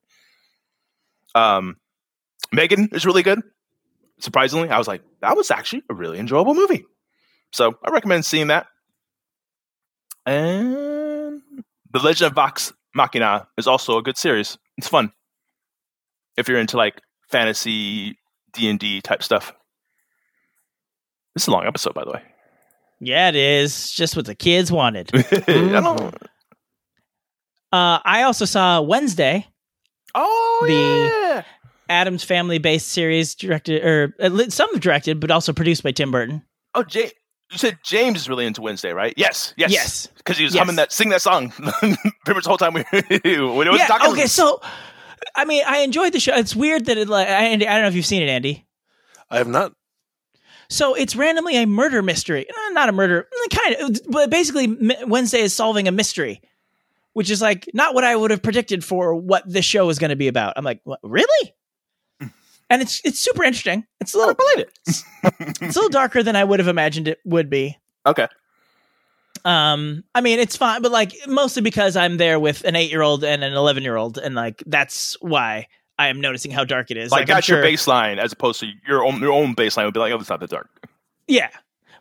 Um, Megan is really good. Surprisingly, I was like, that was actually a really enjoyable movie. So I recommend seeing that. And The Legend of Vox Machina is also a good series. It's fun if you're into like fantasy D and D type stuff. This is a long episode, by the way. Yeah, it is just what the kids wanted. I don't. Uh, I also saw Wednesday, Oh The- yeah. Addams Family based series directed, or uh, li- some produced, but also produced by Tim Burton. Oh, Jay, you said James is really into Wednesday, right? Yes, yes, Yes. Because he was Yes. humming that, sing that song pretty much the whole time we when it yeah. talking. Okay. So, I mean, I enjoyed the show. It's weird that it like I, I don't know if you've seen it, Andy. I have not. So it's randomly a murder mystery. Eh, Not a murder, eh, kind of, but basically Wednesday is solving a mystery, which is like not what I would have predicted for what this show is going to be about. I'm like, what, really? And it's it's super interesting. It's a little don't believe it. it's a little darker than I would have imagined it would be. okay. Um, I mean, it's fine, but like mostly because I'm there with an eight year old and an 11 year old, and like that's why I am noticing how dark it is. Like, I'm that's your baseline, as opposed to your own your own baseline would be like, oh, it's not that dark. Yeah.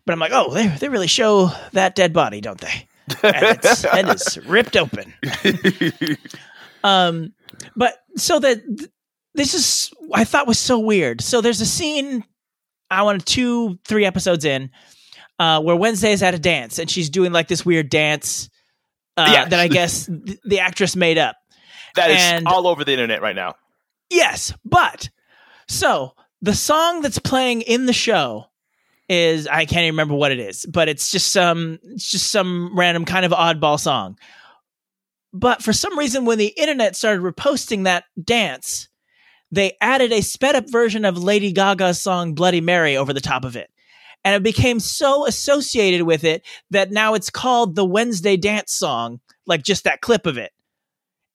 But I'm like, oh, they, they really show that dead body, don't they? And it's, and it's ripped open. um, but so that th- this is, I thought was so weird. So there's a scene, I want two, three episodes in, uh, where Wednesday is at a dance and she's doing like this weird dance uh, Yes. that I guess th- the actress made up. That is And- all over the internet right now. Yes, but so the song that's playing in the show is I can't even remember what it is, but it's just some it's just some random kind of oddball song. But for some reason when the internet started reposting that dance, they added a sped up version of Lady Gaga's song Bloody Mary over the top of it. And it became so associated with it that now it's called the Wednesday dance song, like just that clip of it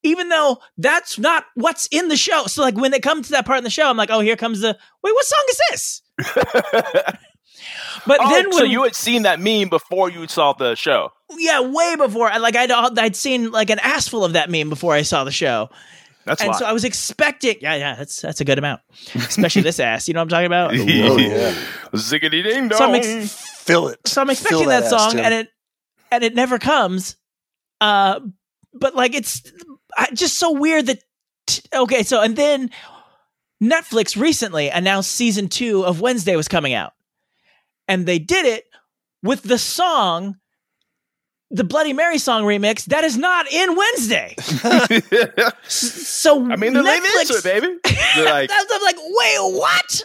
even though that's not what's in the show. So like when they come to that part in the show, I'm like, oh, here comes the wait, what song is this? But oh, then so you had seen that meme before you saw the show. yeah, way before, like I'd I'd seen like an ass full of that meme before I saw the show, That's and why. so I was expecting. Yeah, yeah, that's that's a good amount, especially this ass. You know what I'm talking about? Oh, yeah. Ziggity ding dong. So I'm ex- Fill it. so I'm Fill expecting that, song, Tim. and it and it never comes. Uh, but like it's I, just so weird that t- okay. So and then Netflix recently announced season two of Wednesday was coming out, and they did it with the song, the Bloody Mary song remix that is not in Wednesday. So I mean, they're leaning Netflix, into it, baby. They're like, I'm like, wait, what?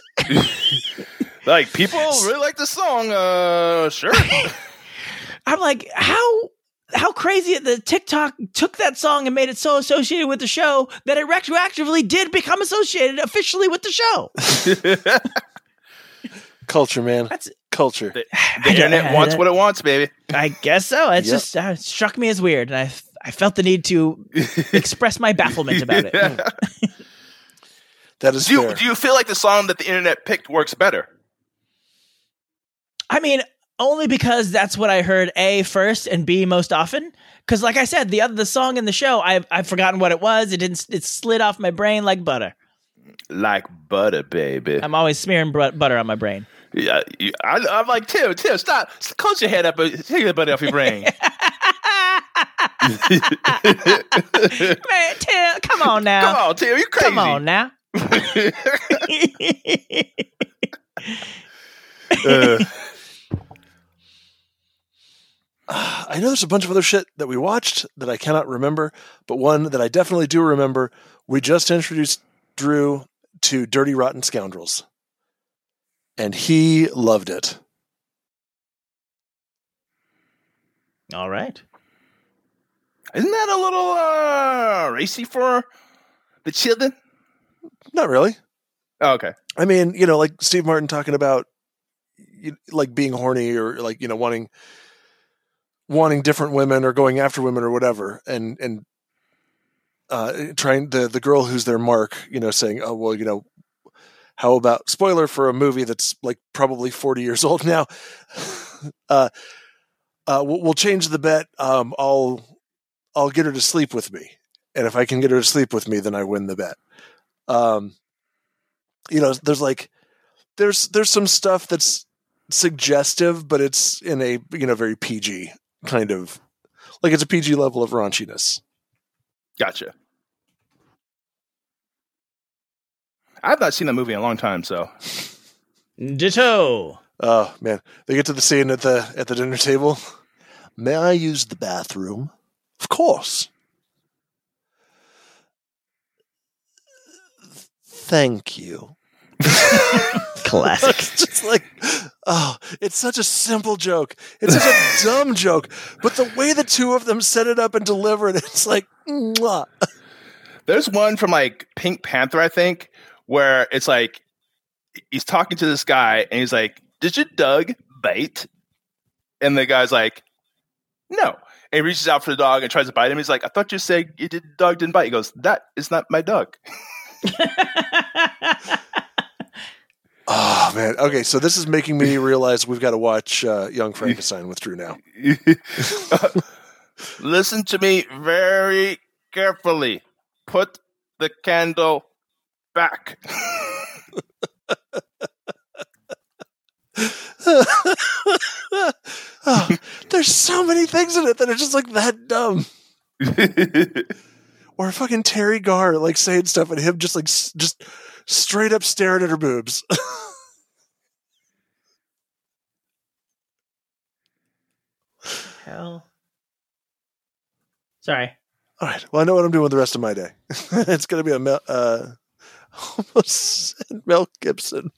like people really like the song. Uh, sure. I'm like, how how crazy the TikTok took that song and made it so associated with the show that it retroactively did become associated officially with the show. Culture, man. That's Culture. The, the internet I- wants what it wants, baby. I guess so. It Yep. just uh, struck me as weird, and I I felt the need to express my bafflement about it. That is do you fair. do you feel like the song that the internet picked works better? I mean, only because that's what I heard a first and b most often. Because, like I said, the other the song in the show, I've I've forgotten what it was. It didn't. It slid off my brain like butter. Like butter, baby. I'm always smearing br- butter on my brain. Yeah, I, I'm like Tim. Tim, stop. Close your head up. and Take the butter off your brain. Man, Tim, come on now. Come on, Tim. You crazy? Come on now. Uh, I know there's a bunch of other shit that we watched that I cannot remember, but one that I definitely do remember. We just introduced Drew to Dirty Rotten Scoundrels, and he loved it. All right. isn't that a little uh, racy for the children? Not really. Oh, okay. I mean, you know, like Steve Martin talking about like being horny or like you know wanting wanting different women or going after women or whatever, and and uh, trying the the girl who's their mark, you know, saying, oh well, you know, how about spoiler for a movie that's like probably forty years old now. uh, uh, we'll, we'll change the bet. Um, I'll I'll get her to sleep with me, and if I can get her to sleep with me, then I win the bet. Um, you know, there's like there's there's some stuff that's suggestive, but it's in a you know very PG kind of like it's a PG level of raunchiness. Gotcha. I've not seen that movie in a long time, so Ditto. Oh man, they get to the scene at the at the dinner table. May I use the bathroom? Of course. Thank you. Classic. Just like, oh, it's such a simple joke. It's such a dumb joke, but the way the two of them set it up and deliver it, it's like, mwah. There's one from like Pink Panther, I think, where it's like he's talking to this guy and he's like, Did your Doug bite? And the guy's like, No. And he reaches out for the dog and tries to bite him. He's like, I thought you said you did dog didn't bite. He goes, That is not my dog. Oh man. Okay, so this is making me realize we've got to watch uh, Young Frankenstein with Drew now. Listen to me very carefully. Put the candle back. oh, there's so many things in it that are just like that dumb. or fucking Teri Garr like saying stuff and him just like s- just straight up staring at her boobs. Hell. Sorry. All right. Well, I know what I'm doing with the rest of my day. it's going to be a Mel, uh, almost said Mel Gibson.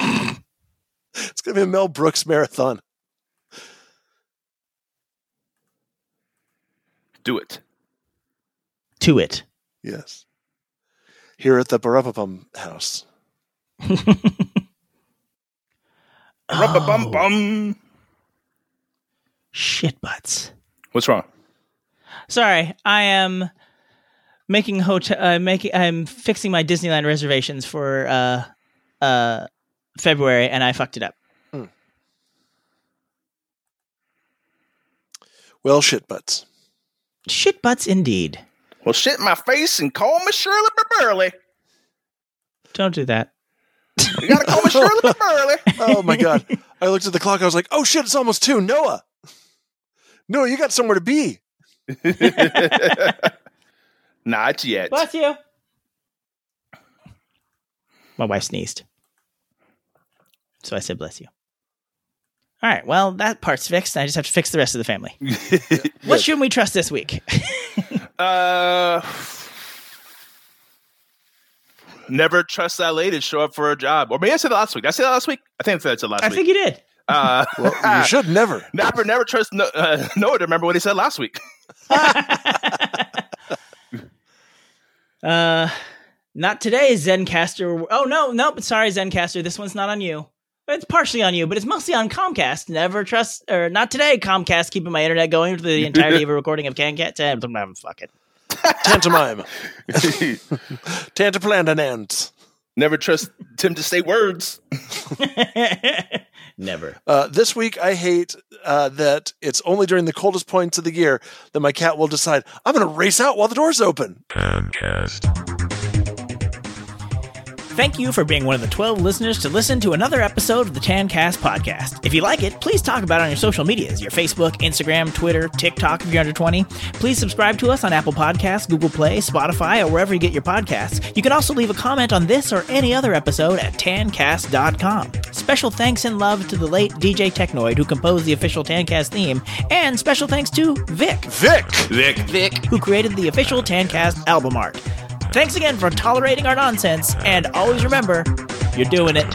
it's going to be a Mel Brooks marathon. Do it. To it. Yes. Here at the Barababum house. Rubba bum bum. Shit butts. What's wrong? Sorry, I am making hotel. Uh, making. I'm fixing my Disneyland reservations for uh, uh, February, and I fucked it up. Well, shit butts. Shit butts, indeed. Well, shit my face and call me Shirley Burley. Don't do that. You gotta call me Shirley Burley. Oh my god! I looked at the clock. I was like, "Oh shit! It's almost two. Noah, Noah, you got somewhere to be." Not yet. Bless you. My wife sneezed, so I said, "Bless you." All right. Well, that part's fixed. I just have to fix the rest of the family. what shouldn't we trust this week? Uh, never trust that lady to show up for a job. Or maybe I said that last week. Did I say that last week. I think I said that last week. I week. think you did. Uh, Well, you should never. never, never trust no, uh, Noah to remember what he said last week. Uh, not today, Zencastr. Oh no, nope. Sorry, Zencastr. This one's not on you. It's partially on you, but it's mostly on Comcast. Never trust, or not today. Comcast keeping my internet going for the entirety of a recording of CanCat. I'm fucking. Tantamime. Tantaplandanant. Never trust Tim to say words. Never. Uh, this week, I hate uh, that it's only during the coldest points of the year that my cat will decide I'm going to race out while the door's open. Thank you for being one of the 12 listeners to listen to another episode of the Tancast podcast. If you like it, please talk about it on your social medias your Facebook, Instagram, Twitter, TikTok if you're under 20. Please subscribe to us on Apple Podcasts, Google Play, Spotify, or wherever you get your podcasts. You can also leave a comment on this or any other episode at tancast.com. Special thanks and love to the late DJ Technoid who composed the official Tancast theme, and special thanks to Vic, Vic! Vic. Vic. who created the official Tancast album art. Thanks again for tolerating our nonsense, and always remember, you're doing it.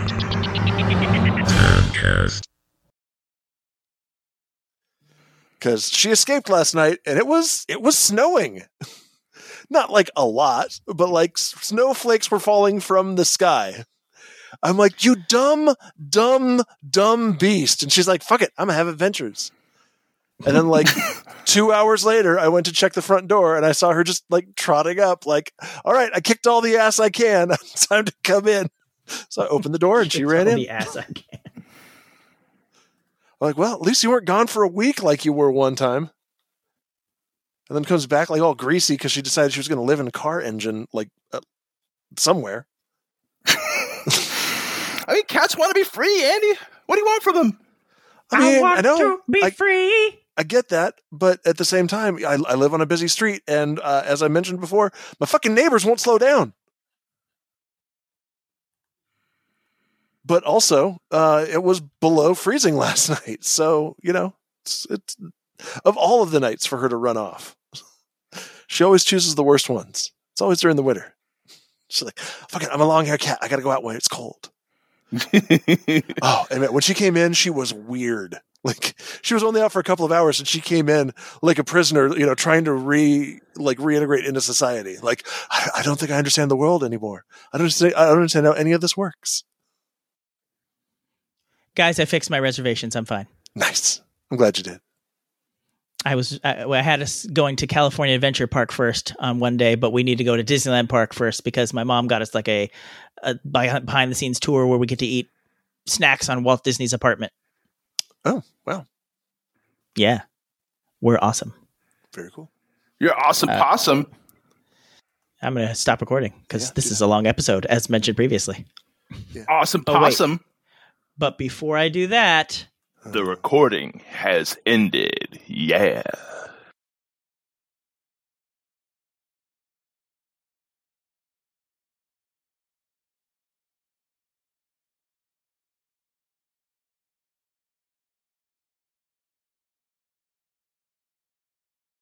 Because she escaped last night and it was it was snowing. Not like a lot, but like s- snowflakes were falling from the sky. I'm like, you dumb, dumb, dumb beast. And she's like, fuck it, I'm gonna have adventures. And then like two hours later, I went to check the front door and I saw her just like trotting up, like, all right, I kicked all the ass I can. Time to come in. So I opened the door and she It's ran all in. The ass I can. I'm like, well, at least you weren't gone for a week like you were one time. And then comes back like all greasy because she decided she was going to live in a car engine like uh, somewhere. I mean, cats want to be free, Andy. What do you want from them? I mean, I, know, to be I, free. I get that, but at the same time, I, I live on a busy street, and uh, as I mentioned before, my fucking neighbors won't slow down. But also, uh, it was below freezing last night, so you know, it's, it's of all of the nights for her to run off. She always chooses the worst ones. It's always during the winter. She's like, "Fucking, I'm a long hair cat. I got to go out when it's cold." Oh, and when she came in, she was weird. Like she was only out for a couple of hours, and she came in like a prisoner, you know, trying to re like reintegrate into society. Like I, I don't think I understand the world anymore. I don't understand. I don't understand how any of this works. Guys, I fixed my reservations. I'm fine. Nice. I'm glad you did. I was I, I had us going to California Adventure Park first on one day, but we need to go to Disneyland Park first because my mom got us like a a behind the scenes tour where we get to eat snacks on Walt Disney's apartment. Oh, wow. Yeah, we're awesome. Very cool. You're awesome Uh, possum. I'm gonna stop recording because Yeah, this do is a long episode, as mentioned previously. Awesome oh, wait. possum. But before I do that, The recording has ended. Yeah.